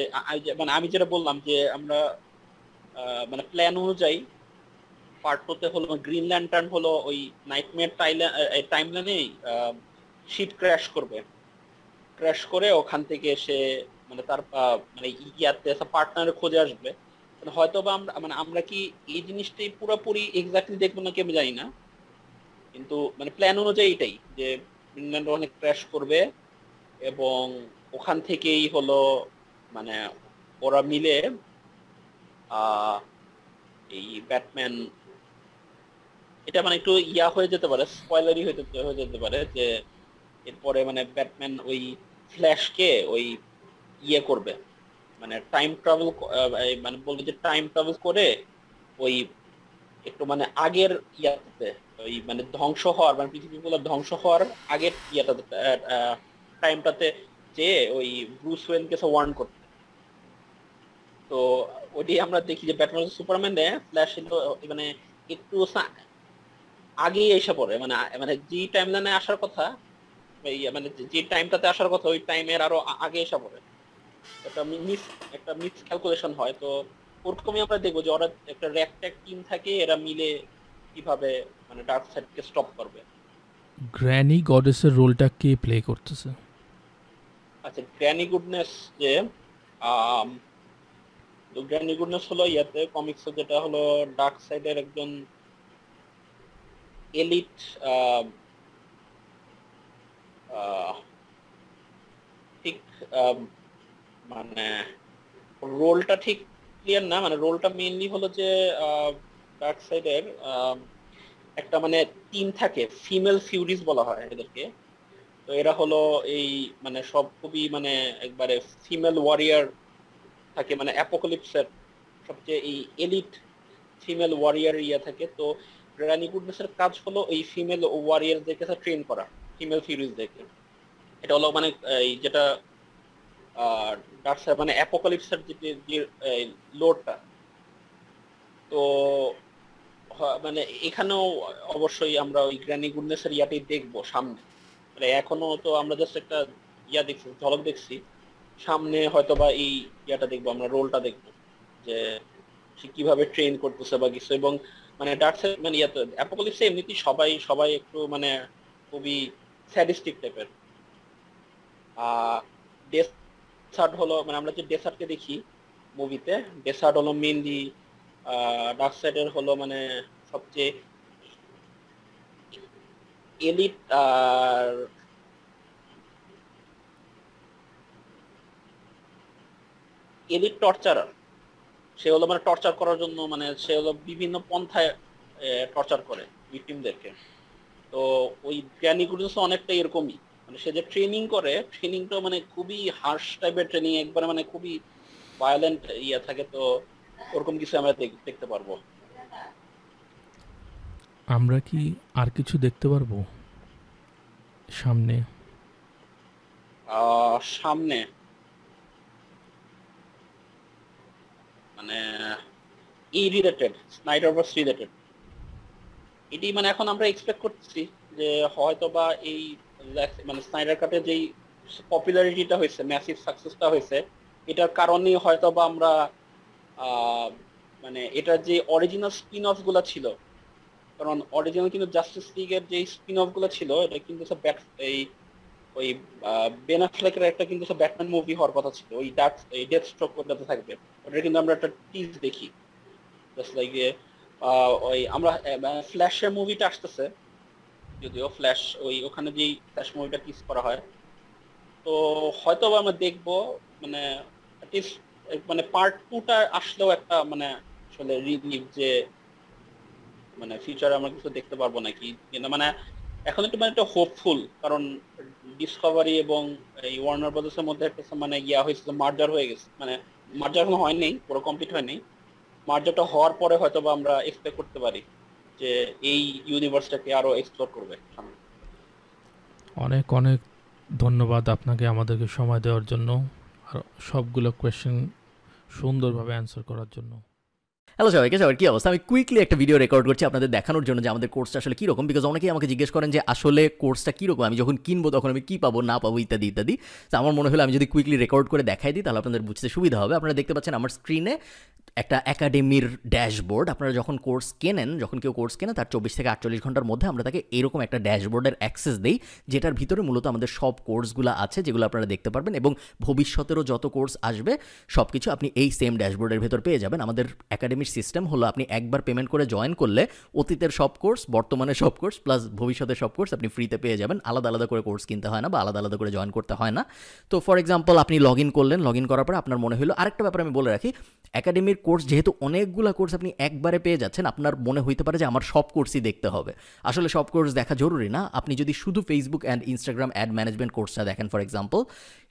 মানে আমি যেটা বললাম যে আমরা মানে প্ল্যান অনুযায়ী পার্ট টুতে হলো গ্রিন ল্যান্টার্ন হলো ওই নাইটমেয়ার টাইম লাইনে শিট ক্র্যাশ করবে। ক্র্যাশ করে ওখান থেকে সে মানে তার মানে ইয়াতে পার্টনারের খোঁজে আসবে। মানে হয়তো বা আমরা মানে আমরা কি এই জিনিসটাই পুরোপুরি এক্স্যাক্টলি দেখব না কি আমি জানি না। কিন্তু মানে প্ল্যান অনুযায়ী এটাই যে গ্রিনল্যান্ড অনেক ক্র্যাশ করবে। এবং ওখান থেকেই হলো মানে ওরা মিলে এই ব্যাটম্যান, এটা মানে একটু ইয়া হয়ে যেতে পারে, স্পয়লারই হয়ে যেতে পারে যে এরপরে মানে ব্যাটম্যান ওই ফ্ল্যাশকে ওই ইয়ে করবে। মানে টাইম ট্রাভেল মানে বলবে যে টাইম ট্রাভেল করে ওই একটু মানে আগের ইয়াতে ওই মানে ধ্বংস হওয়ার মানে পৃথিবীগুলো ধ্বংস হওয়ার আগের ইয়াটাতে টাইমটাতে যে ওই ব্রুস ওয়েনকে ওয়ার্ন করতে। তো ওটি আমরা দেখি যে ব্যাটম্যান সুপারম্যানে ফ্ল্যাশ মানে একটু সা- আগেই এসে পড়ে। মানে মানে যে টাইম লাইনে আসার কথা মানে যে টাইমটাতে আসার কথা, ওই টাইমের আরও আগে এসে পড়ে। একটা মিস একটা মিস ক্যালকুলেশন হয়। তো ওরকমই আমরা দেখব যে ওরা একটা র্যাকট্যাক টিম থাকে, এরা মিলে কীভাবে মানে ডার্ক সাইডকে স্টপ করবে। গ্র্যানি গডেসের রোলটা কে প্লে করতেছে? আচ্ছা গ্র্যানি গুডনেস যে গ্র্যানি গুডনেস হলো ইয়াতে কমিক্স যেটা হলো ডার্ক সাইডের একজন এলিট ঠিক মানে রোলটা ঠিক ক্লিয়ার না মানে রোলটা মেইনলি হলো যে ডার্ক সাইডের একটা মানে টিম থাকে ফিমেল ফিউরিজ বলা হয় এদেরকে। তো এরা হলো এই মানে সব খুবই মানে একবারে ফিমেল ওয়ারিয়ার থাকে মানে অ্যাপোকলিপসের সবচেয়ে এই এলিট ফিমেল ওয়ারিয়ার ইয়া থাকে। তো গ্র্যানি গুডনেসের কাজ হলো এই ফিমেল ওয়ারিয়ারদেরকে ট্রেন করা ফিমেল ফিউরিজদেরকে এটা হলো মানে এই যেটা মানে অ্যাপোকালিপসের যে লোডটা তো মানে এখানেও অবশ্যই আমরা ওই গ্রানি গুডনেসের ইয়াটাই দেখব সামনে। মানে এখনও তো আমরা জাস্ট একটা ইয়া দেখছি, ঝলক দেখছি। সামনে হয়তো বা এই ইয়াটা দেখব, আমরা রোলটা দেখব যে সে কীভাবে ট্রেন করতেছে বা কিছু। এবং মানে ডার্ক সাইড মানে ইয়াতে অ্যাপোকালিপসে এমনিতেই সবাই সবাই একটু মানে খুবই স্যাডিস্টিক টাইপের ডেসার্ট হলো মানে আমরা যে ডেসার্টকে দেখি মুভিতে ডেসার্ট হলো মেনলি ডার্ক সাইডের হলো মানে সবচেয়ে এলিট আর এলিট টর্চারার সে হলো মানে টর্চার করার জন্য মানে সে হলো বিভিন্ন পন্থায় টর্চার করে ভিকটিমদেরকে তো ওই জ্ঞানী গুরুস অনেকটা এরকমই। মানে সে যে ট্রেনিং করে ট্রেনিংটা মানে খুবই হার্শ টাইপের ট্রেনিং একবারে মানে খুবই ভায়োলেন্ট ইয়ে থাকে, তো ওরকম কিছু আমরা দেখতে পারব। আমরা কি আর কিছু দেখতে পারব? সামনে। সামনে। মানে ই রিলেটেড স্নাইডারভার্স রিলেটেড এটি মানে এখন আমরা এক্সপেক্ট করছি যে হয়তো বা এই মানে স্নাইডার কাটে যেই পপুলারিটিটা হয়েছে ম্যাসিভ সাকসেসটা হয়েছে, এটার কারণেই হয়তো বা আমরা মানে এটার যে অরিজিনাল স্পিন অফগুলা ছিল কারণ অরিজিনাল কিন্তু জাস্টিস লিগের যে স্পিন অফগুলো ছিল, এটা কিন্তু সব ব্যাট এই, ওই বেন অ্যাফ্লেকের একটা কিন্তু সব ব্যাটম্যান মুভি হওয়ার কথা ছিল, ওই ডার্ক এই ডেথ স্ট্রোক ওটাতে থাকবে। ওটা কিন্তু আমরা একটা টিজ দেখি। জাস্ট লাইক ওই আমরা ফ্ল্যাশের মুভিটা আসতেছে, যদিও ফ্ল্যাশ ওই ওখানে যেই ফ্ল্যাশ মুভিটা টিজ করা হয়। তো হয়তো আমরা দেখব মানে মানে পার্ট টুটা আসলেও একটা মানে আসলে রিলিভ যে মানে ফিউচারে আমরা কিছু দেখতে পারব নাকি? কিন্তু মানে এখন একটু মানে একটা হোপফুল কারণ ডিসকভারি এবং এই ওয়ার্নার ব্রাদার্সের মধ্যে একটা মানে ইয়া হয়েছে মার্জার হয়ে গেছে। মানে মার্জার এখনও হয়নি পুরো কমপ্লিট হয়নি মার্জারটা হওয়ার পরে হয়তো বা আমরা এক্সপেক্ট করতে পারি যে এই ইউনিভার্সটাকে আরও এক্সপ্লোর করবে। অনেক অনেক ধন্যবাদ আপনাকে আমাদেরকে সময় দেওয়ার জন্য আর সবগুলো কোয়েশ্চেন সুন্দরভাবে অ্যান্সার করার জন্য। হ্যালো সবাইকে, সবার কি অবস্থা? আমি কুইকলি একটা ভিডিও রেকর্ড করছি আপনাদের দেখানোর জন্য যে আমাদের কোর্সটা আসলে কীরকম বিকজ অনেকেই আমাকে জিজ্ঞেস করেন যে আসলে কোর্সটা কীরকম? আমি যখন কিনবো তখন আমি কী পাবো, না পাবো, ইত্যাদি ইত্যাদি। তো আমার মনে হলো আমি যদি কুইকলি রেকর্ড করে দেখাই দিই, তাহলে আপনাদের বুঝতে সুবিধা হবে। আপনারা দেখতে পাচ্ছেন আমার স্ক্রিনে একটা একাডেমির ড্যাশবোর্ড আপনারা যখন কোর্স কেনেন, যখন কেউ কোর্স কেনে, তার চব্বিশ থেকে আটচল্লিশ ঘণ্টার মধ্যে আমরা তাকে এরকম একটা ড্যাশবোর্ডের অ্যাক্সেস দিই, যেটার ভিতরে মূলত আমাদের সব কোর্সগুলো আছে, যেগুলো আপনারা দেখতে পারবেন, এবং ভবিষ্যতেরও যত কোর্স আসবে সব কিছু আপনি এই সেম ড্যাশবোর্ডের ভেতর পেয়ে যাবেন। আমাদের একাডেমির সিস্টেম হলো আপনি একবার পেমেন্ট করে জয়েন করলে অতীতের সব কোর্স বর্তমানে সব কোর্স প্লাস ভবিষ্যতের সব কোর্স আপনি ফ্রিতে পেয়ে যাবেন। আলাদা আলাদা করে কোর্স কিনতে হয় না বা আলাদা আলাদা করে জয়েন করতে হয় না। তো ফর এক্সাম্পল আপনি লগ ইন করলেন লগ ইন করার পরে আপনার মনে হলো আরেকটা ব্যাপার আমি বলে রাখি একাডেমির কোর্স যেহেতু অনেকগুলো কোর্স আপনি একবারে পেয়ে যাচ্ছেন, আপনার মনে হইতে পারে যে আমার সব কোর্সই দেখতে হবে। আসলে সব কোর্স দেখা জরুরি না। আপনি যদি শুধু Facebook and Instagram ad management কোর্সটা দেখেন ফর এক্সাম্পল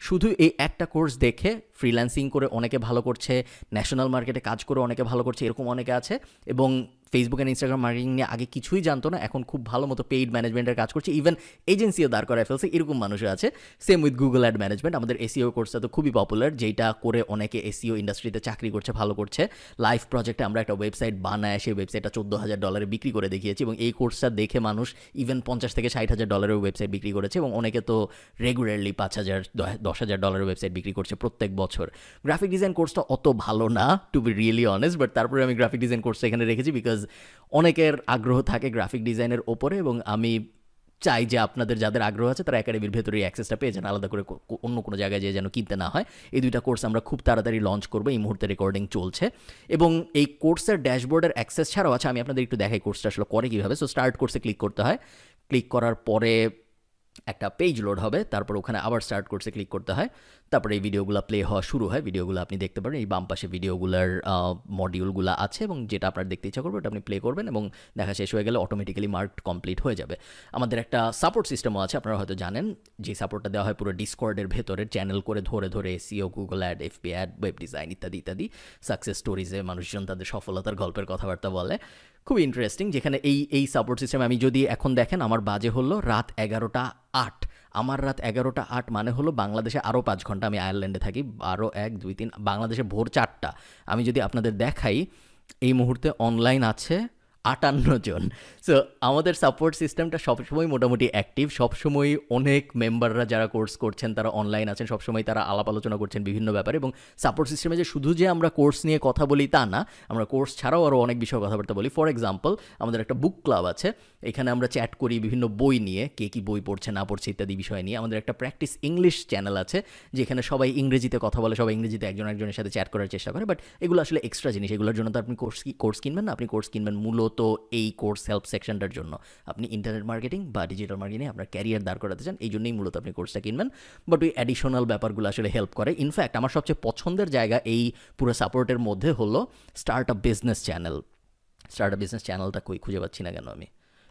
শুধু এই একটা কোর্স দেখে ফ্রিল্যান্সিং করে অনেকে ভালো করছে ন্যাশনাল মার্কেটে কাজ করে অনেকে ভালো করছে এরকম অনেকে আছে এবং ফেসবুক অ্যান্ড ইনস্টাগ্রাম মার্কেটিং নিয়ে আগে কিছুই জানতো না, এখন খুব ভালো মতো পেইড ম্যানেজমেন্টের কাজ করছে ইভেন এজেন্সিও দাঁড় করায় ফেলছে, এরকম মানুষও আছে। Same with Google ad management আমাদের এসিও কোর্সটা তো খুবই পপুলার যেটা করে অনেকে এসিও ইন্ডাস্ট্রিতে চাকরি করছে, ভালো করছে। লাইফ প্রজেক্টে আমরা একটা ওয়েবসাইট বানায়, সেই ওয়েবসাইটটা চোদ্দ হাজার ডলারে বিক্রি করে দেখিয়েছি এবং এই কোর্সটা দেখে মানুষ ইভেন পঞ্চাশ থেকে ষাট হাজার ডলারের ওয়েবসাইট বিক্রি করেছে এবং অনেকে তো রেগুলারলি পাঁচ হাজার, দশ হাজার ডলারের ওয়েবসাইট বিক্রি করছে প্রত্যেক বছর। গ্রাফিক ডিজাইন কোর্সটা অত ভালো না to be really honest but তারপরে আমি গ্রাফিক ডিজাইন কোর্সটা এখানে রেখেছি বিকজ অনেকের আগ্রহ থাকে গ্রাফিক ডিজাইনের ওপরে এবং আমি চাই যে আপনাদের যাদের আগ্রহ আছে তারা একাডেমির ভেতরে অ্যাক্সেসটা পেয়ে যান। আলাদা করে অন্য কোনো জায়গায় যেয়ে যেন কিনতে না হয়। এই দুইটা কোর্স আমরা খুব তাড়াতাড়ি লঞ্চ করব। এই মুহূর্তে রেকর্ডিং চলছে। এবং এই কোর্সের ড্যাশবোর্ডের অ্যাক্সেস ছাড়াও আছে, আমি আপনাদের একটু দেখাই কোর্সটা আসলে করে কীভাবে। সো স্টার্ট কোর্সে ক্লিক করতে হয়। ক্লিক করার পরে একটা পেজ লোড হবে, তারপর ওখানে আবার স্টার্ট কোর্সে ক্লিক করতে হয়, তারপরে এই ভিডিওগুলো প্লে হওয়া শুরু হয় ভিডিওগুলো আপনি দেখতে পারেন, এই বাম পাশে ভিডিওগুলোর মডিউলগুলো আছে এবং যেটা আপনার দেখতে ইচ্ছা করবে ওটা আপনি প্লে করবেন এবং দেখা শেষ হয়ে গেলে অটোমেটিক্যালি মার্ক কমপ্লিট হয়ে যাবে। আমাদের একটা সাপোর্ট সিস্টেমও আছে, আপনারা হয়তো জানেন, যে সাপোর্টটা দেওয়া হয় পুরো ডিসকর্ডের ভেতরে চ্যানেল করে ধরে ধরে SEO Google ad FB ad web design ইত্যাদি ইত্যাদি সাকসেস স্টোরিজে মানুষজন তাদের সফলতার গল্পের কথাবার্তা বলে। খুব ইন্টারেস্টিং যেখানে এই এই সাপোর্ট সিস্টেম আমি যদি এখন দেখেন আমার বাজে হলো রাত এগারোটা আট। আমার রাত এগারোটা আট মানে হলো বাংলাদেশে আরও পাঁচ ঘণ্টা আমি আয়ারল্যান্ডে থাকি, বারো, এক, দুই, তিন, বাংলাদেশে ভোর চারটা। আমি যদি আপনাদের দেখাই, এই মুহূর্তে অনলাইন আছে আটান্ন জন। সো আমাদের সাপোর্ট সিস্টেমটা সবসময় মোটামুটি অ্যাক্টিভ সবসময় অনেক মেম্বাররা যারা কোর্স করছেন, তারা অনলাইন আছেন, সবসময় তারা আলাপ আলোচনা করছেন বিভিন্ন ব্যাপারে এবং সাপোর্ট সিস্টেমে যে শুধু যে আমরা কোর্স নিয়ে কথা বলি তা না, আমরা কোর্স ছাড়াও আরও অনেক বিষয়ে কথাবার্তা বলি। ফর এক্সাম্পল আমাদের একটা বুক ক্লাব আছে, এখানে আমরা চ্যাট করি বিভিন্ন বই নিয়ে, কে কী বই পড়ছে, না পড়ছে ইত্যাদি বিষয় নিয়ে। আমাদের একটা প্র্যাকটিস ইংলিশ চ্যানেল আছে, যেখানে সবাই ইংরেজিতে কথা বলে, সবাই ইংরেজিতে একজন একজনের সাথে চ্যাট করার চেষ্টা করে বাট এগুলো আসলে এক্সট্রা জিনিস। এগুলোর জন্য তো আপনি কোর্স কোর্স কিনবেন না, আপনি কোর্স কিনবেন মূলত এই কোর্স হেল্প সেকশনটার জন্য। আপনি ইন্টারনেট মার্কেটিং বা ডিজিটাল মার্কেটিংয়ে আপনার ক্যারিয়ার দাঁড় করাতে চান, এই জন্যই মূলত আপনি কোর্সটা কিনবেন। বাট ওই অ্যাডিশনাল ব্যাপারগুলো আসলে হেল্প করে। ইনফ্যাক্ট আমার সবচেয়ে পছন্দের জায়গা এই পুরো সাপোর্টের মধ্যে হলো start up business channel start up business চ্যানেলটা কই খুঁজে পাচ্ছি না কেন আমি?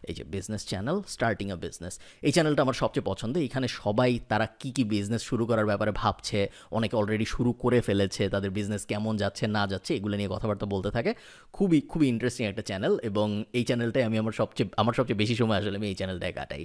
এই যে business channel starting a business এই চ্যানেলটা আমার সবচেয়ে পছন্দ। এখানে সবাই তারা কি কি বিজনেস শুরু করার ব্যাপারে ভাবছে, অনেকে অলরেডি শুরু করে ফেলেছে, তাদের বিজনেস কেমন যাচ্ছে, না যাচ্ছে, এগুলো নিয়ে কথাবার্তা বলতে থাকে। খুবই খুবই ইন্টারেস্টিং একটা চ্যানেল এবং এই চ্যানেলটাই আমি আমার সবচেয়ে আমার সবচেয়ে বেশি সময় আসলে আমি এই চ্যানেলটায় কাটাই।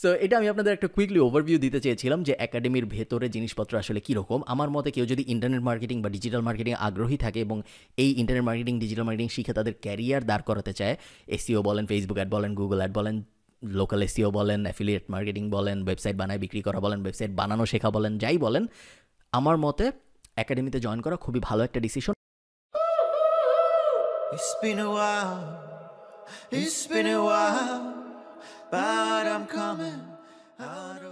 সো এটা আমি আপনাদের একটা কুইকলি ওভারভিউ দিতে চেয়েছিলাম যে একাডেমির ভেতরে জিনিসপত্র আসলে কীরকম। আমার মতে কেউ যদি ইন্টারনেট মার্কেটিং বা ডিজিটাল মার্কেটিং আগ্রহী থাকে এবং এই ইন্টারনেট মার্কেটিং ডিজিটাল মার্কেটিং শিখে তাদের ক্যারিয়ার দাঁড় করাতে চায় এসিও বলেন ফেসবুক অ্যাড বলেন গুগল অ্যাড বলেন লোকাল এসিও বলেন অ্যাফিলিয়েট মার্কেটিং বলেন ওয়েবসাইট বানায় বিক্রি করা বলেন ওয়েবসাইট বানানো শেখা বলেন যাই বলেন আমার মতে একাডেমিতে জয়েন করা খুবই ভালো একটা decision It's been a while, it's been a while, but I'm coming out of.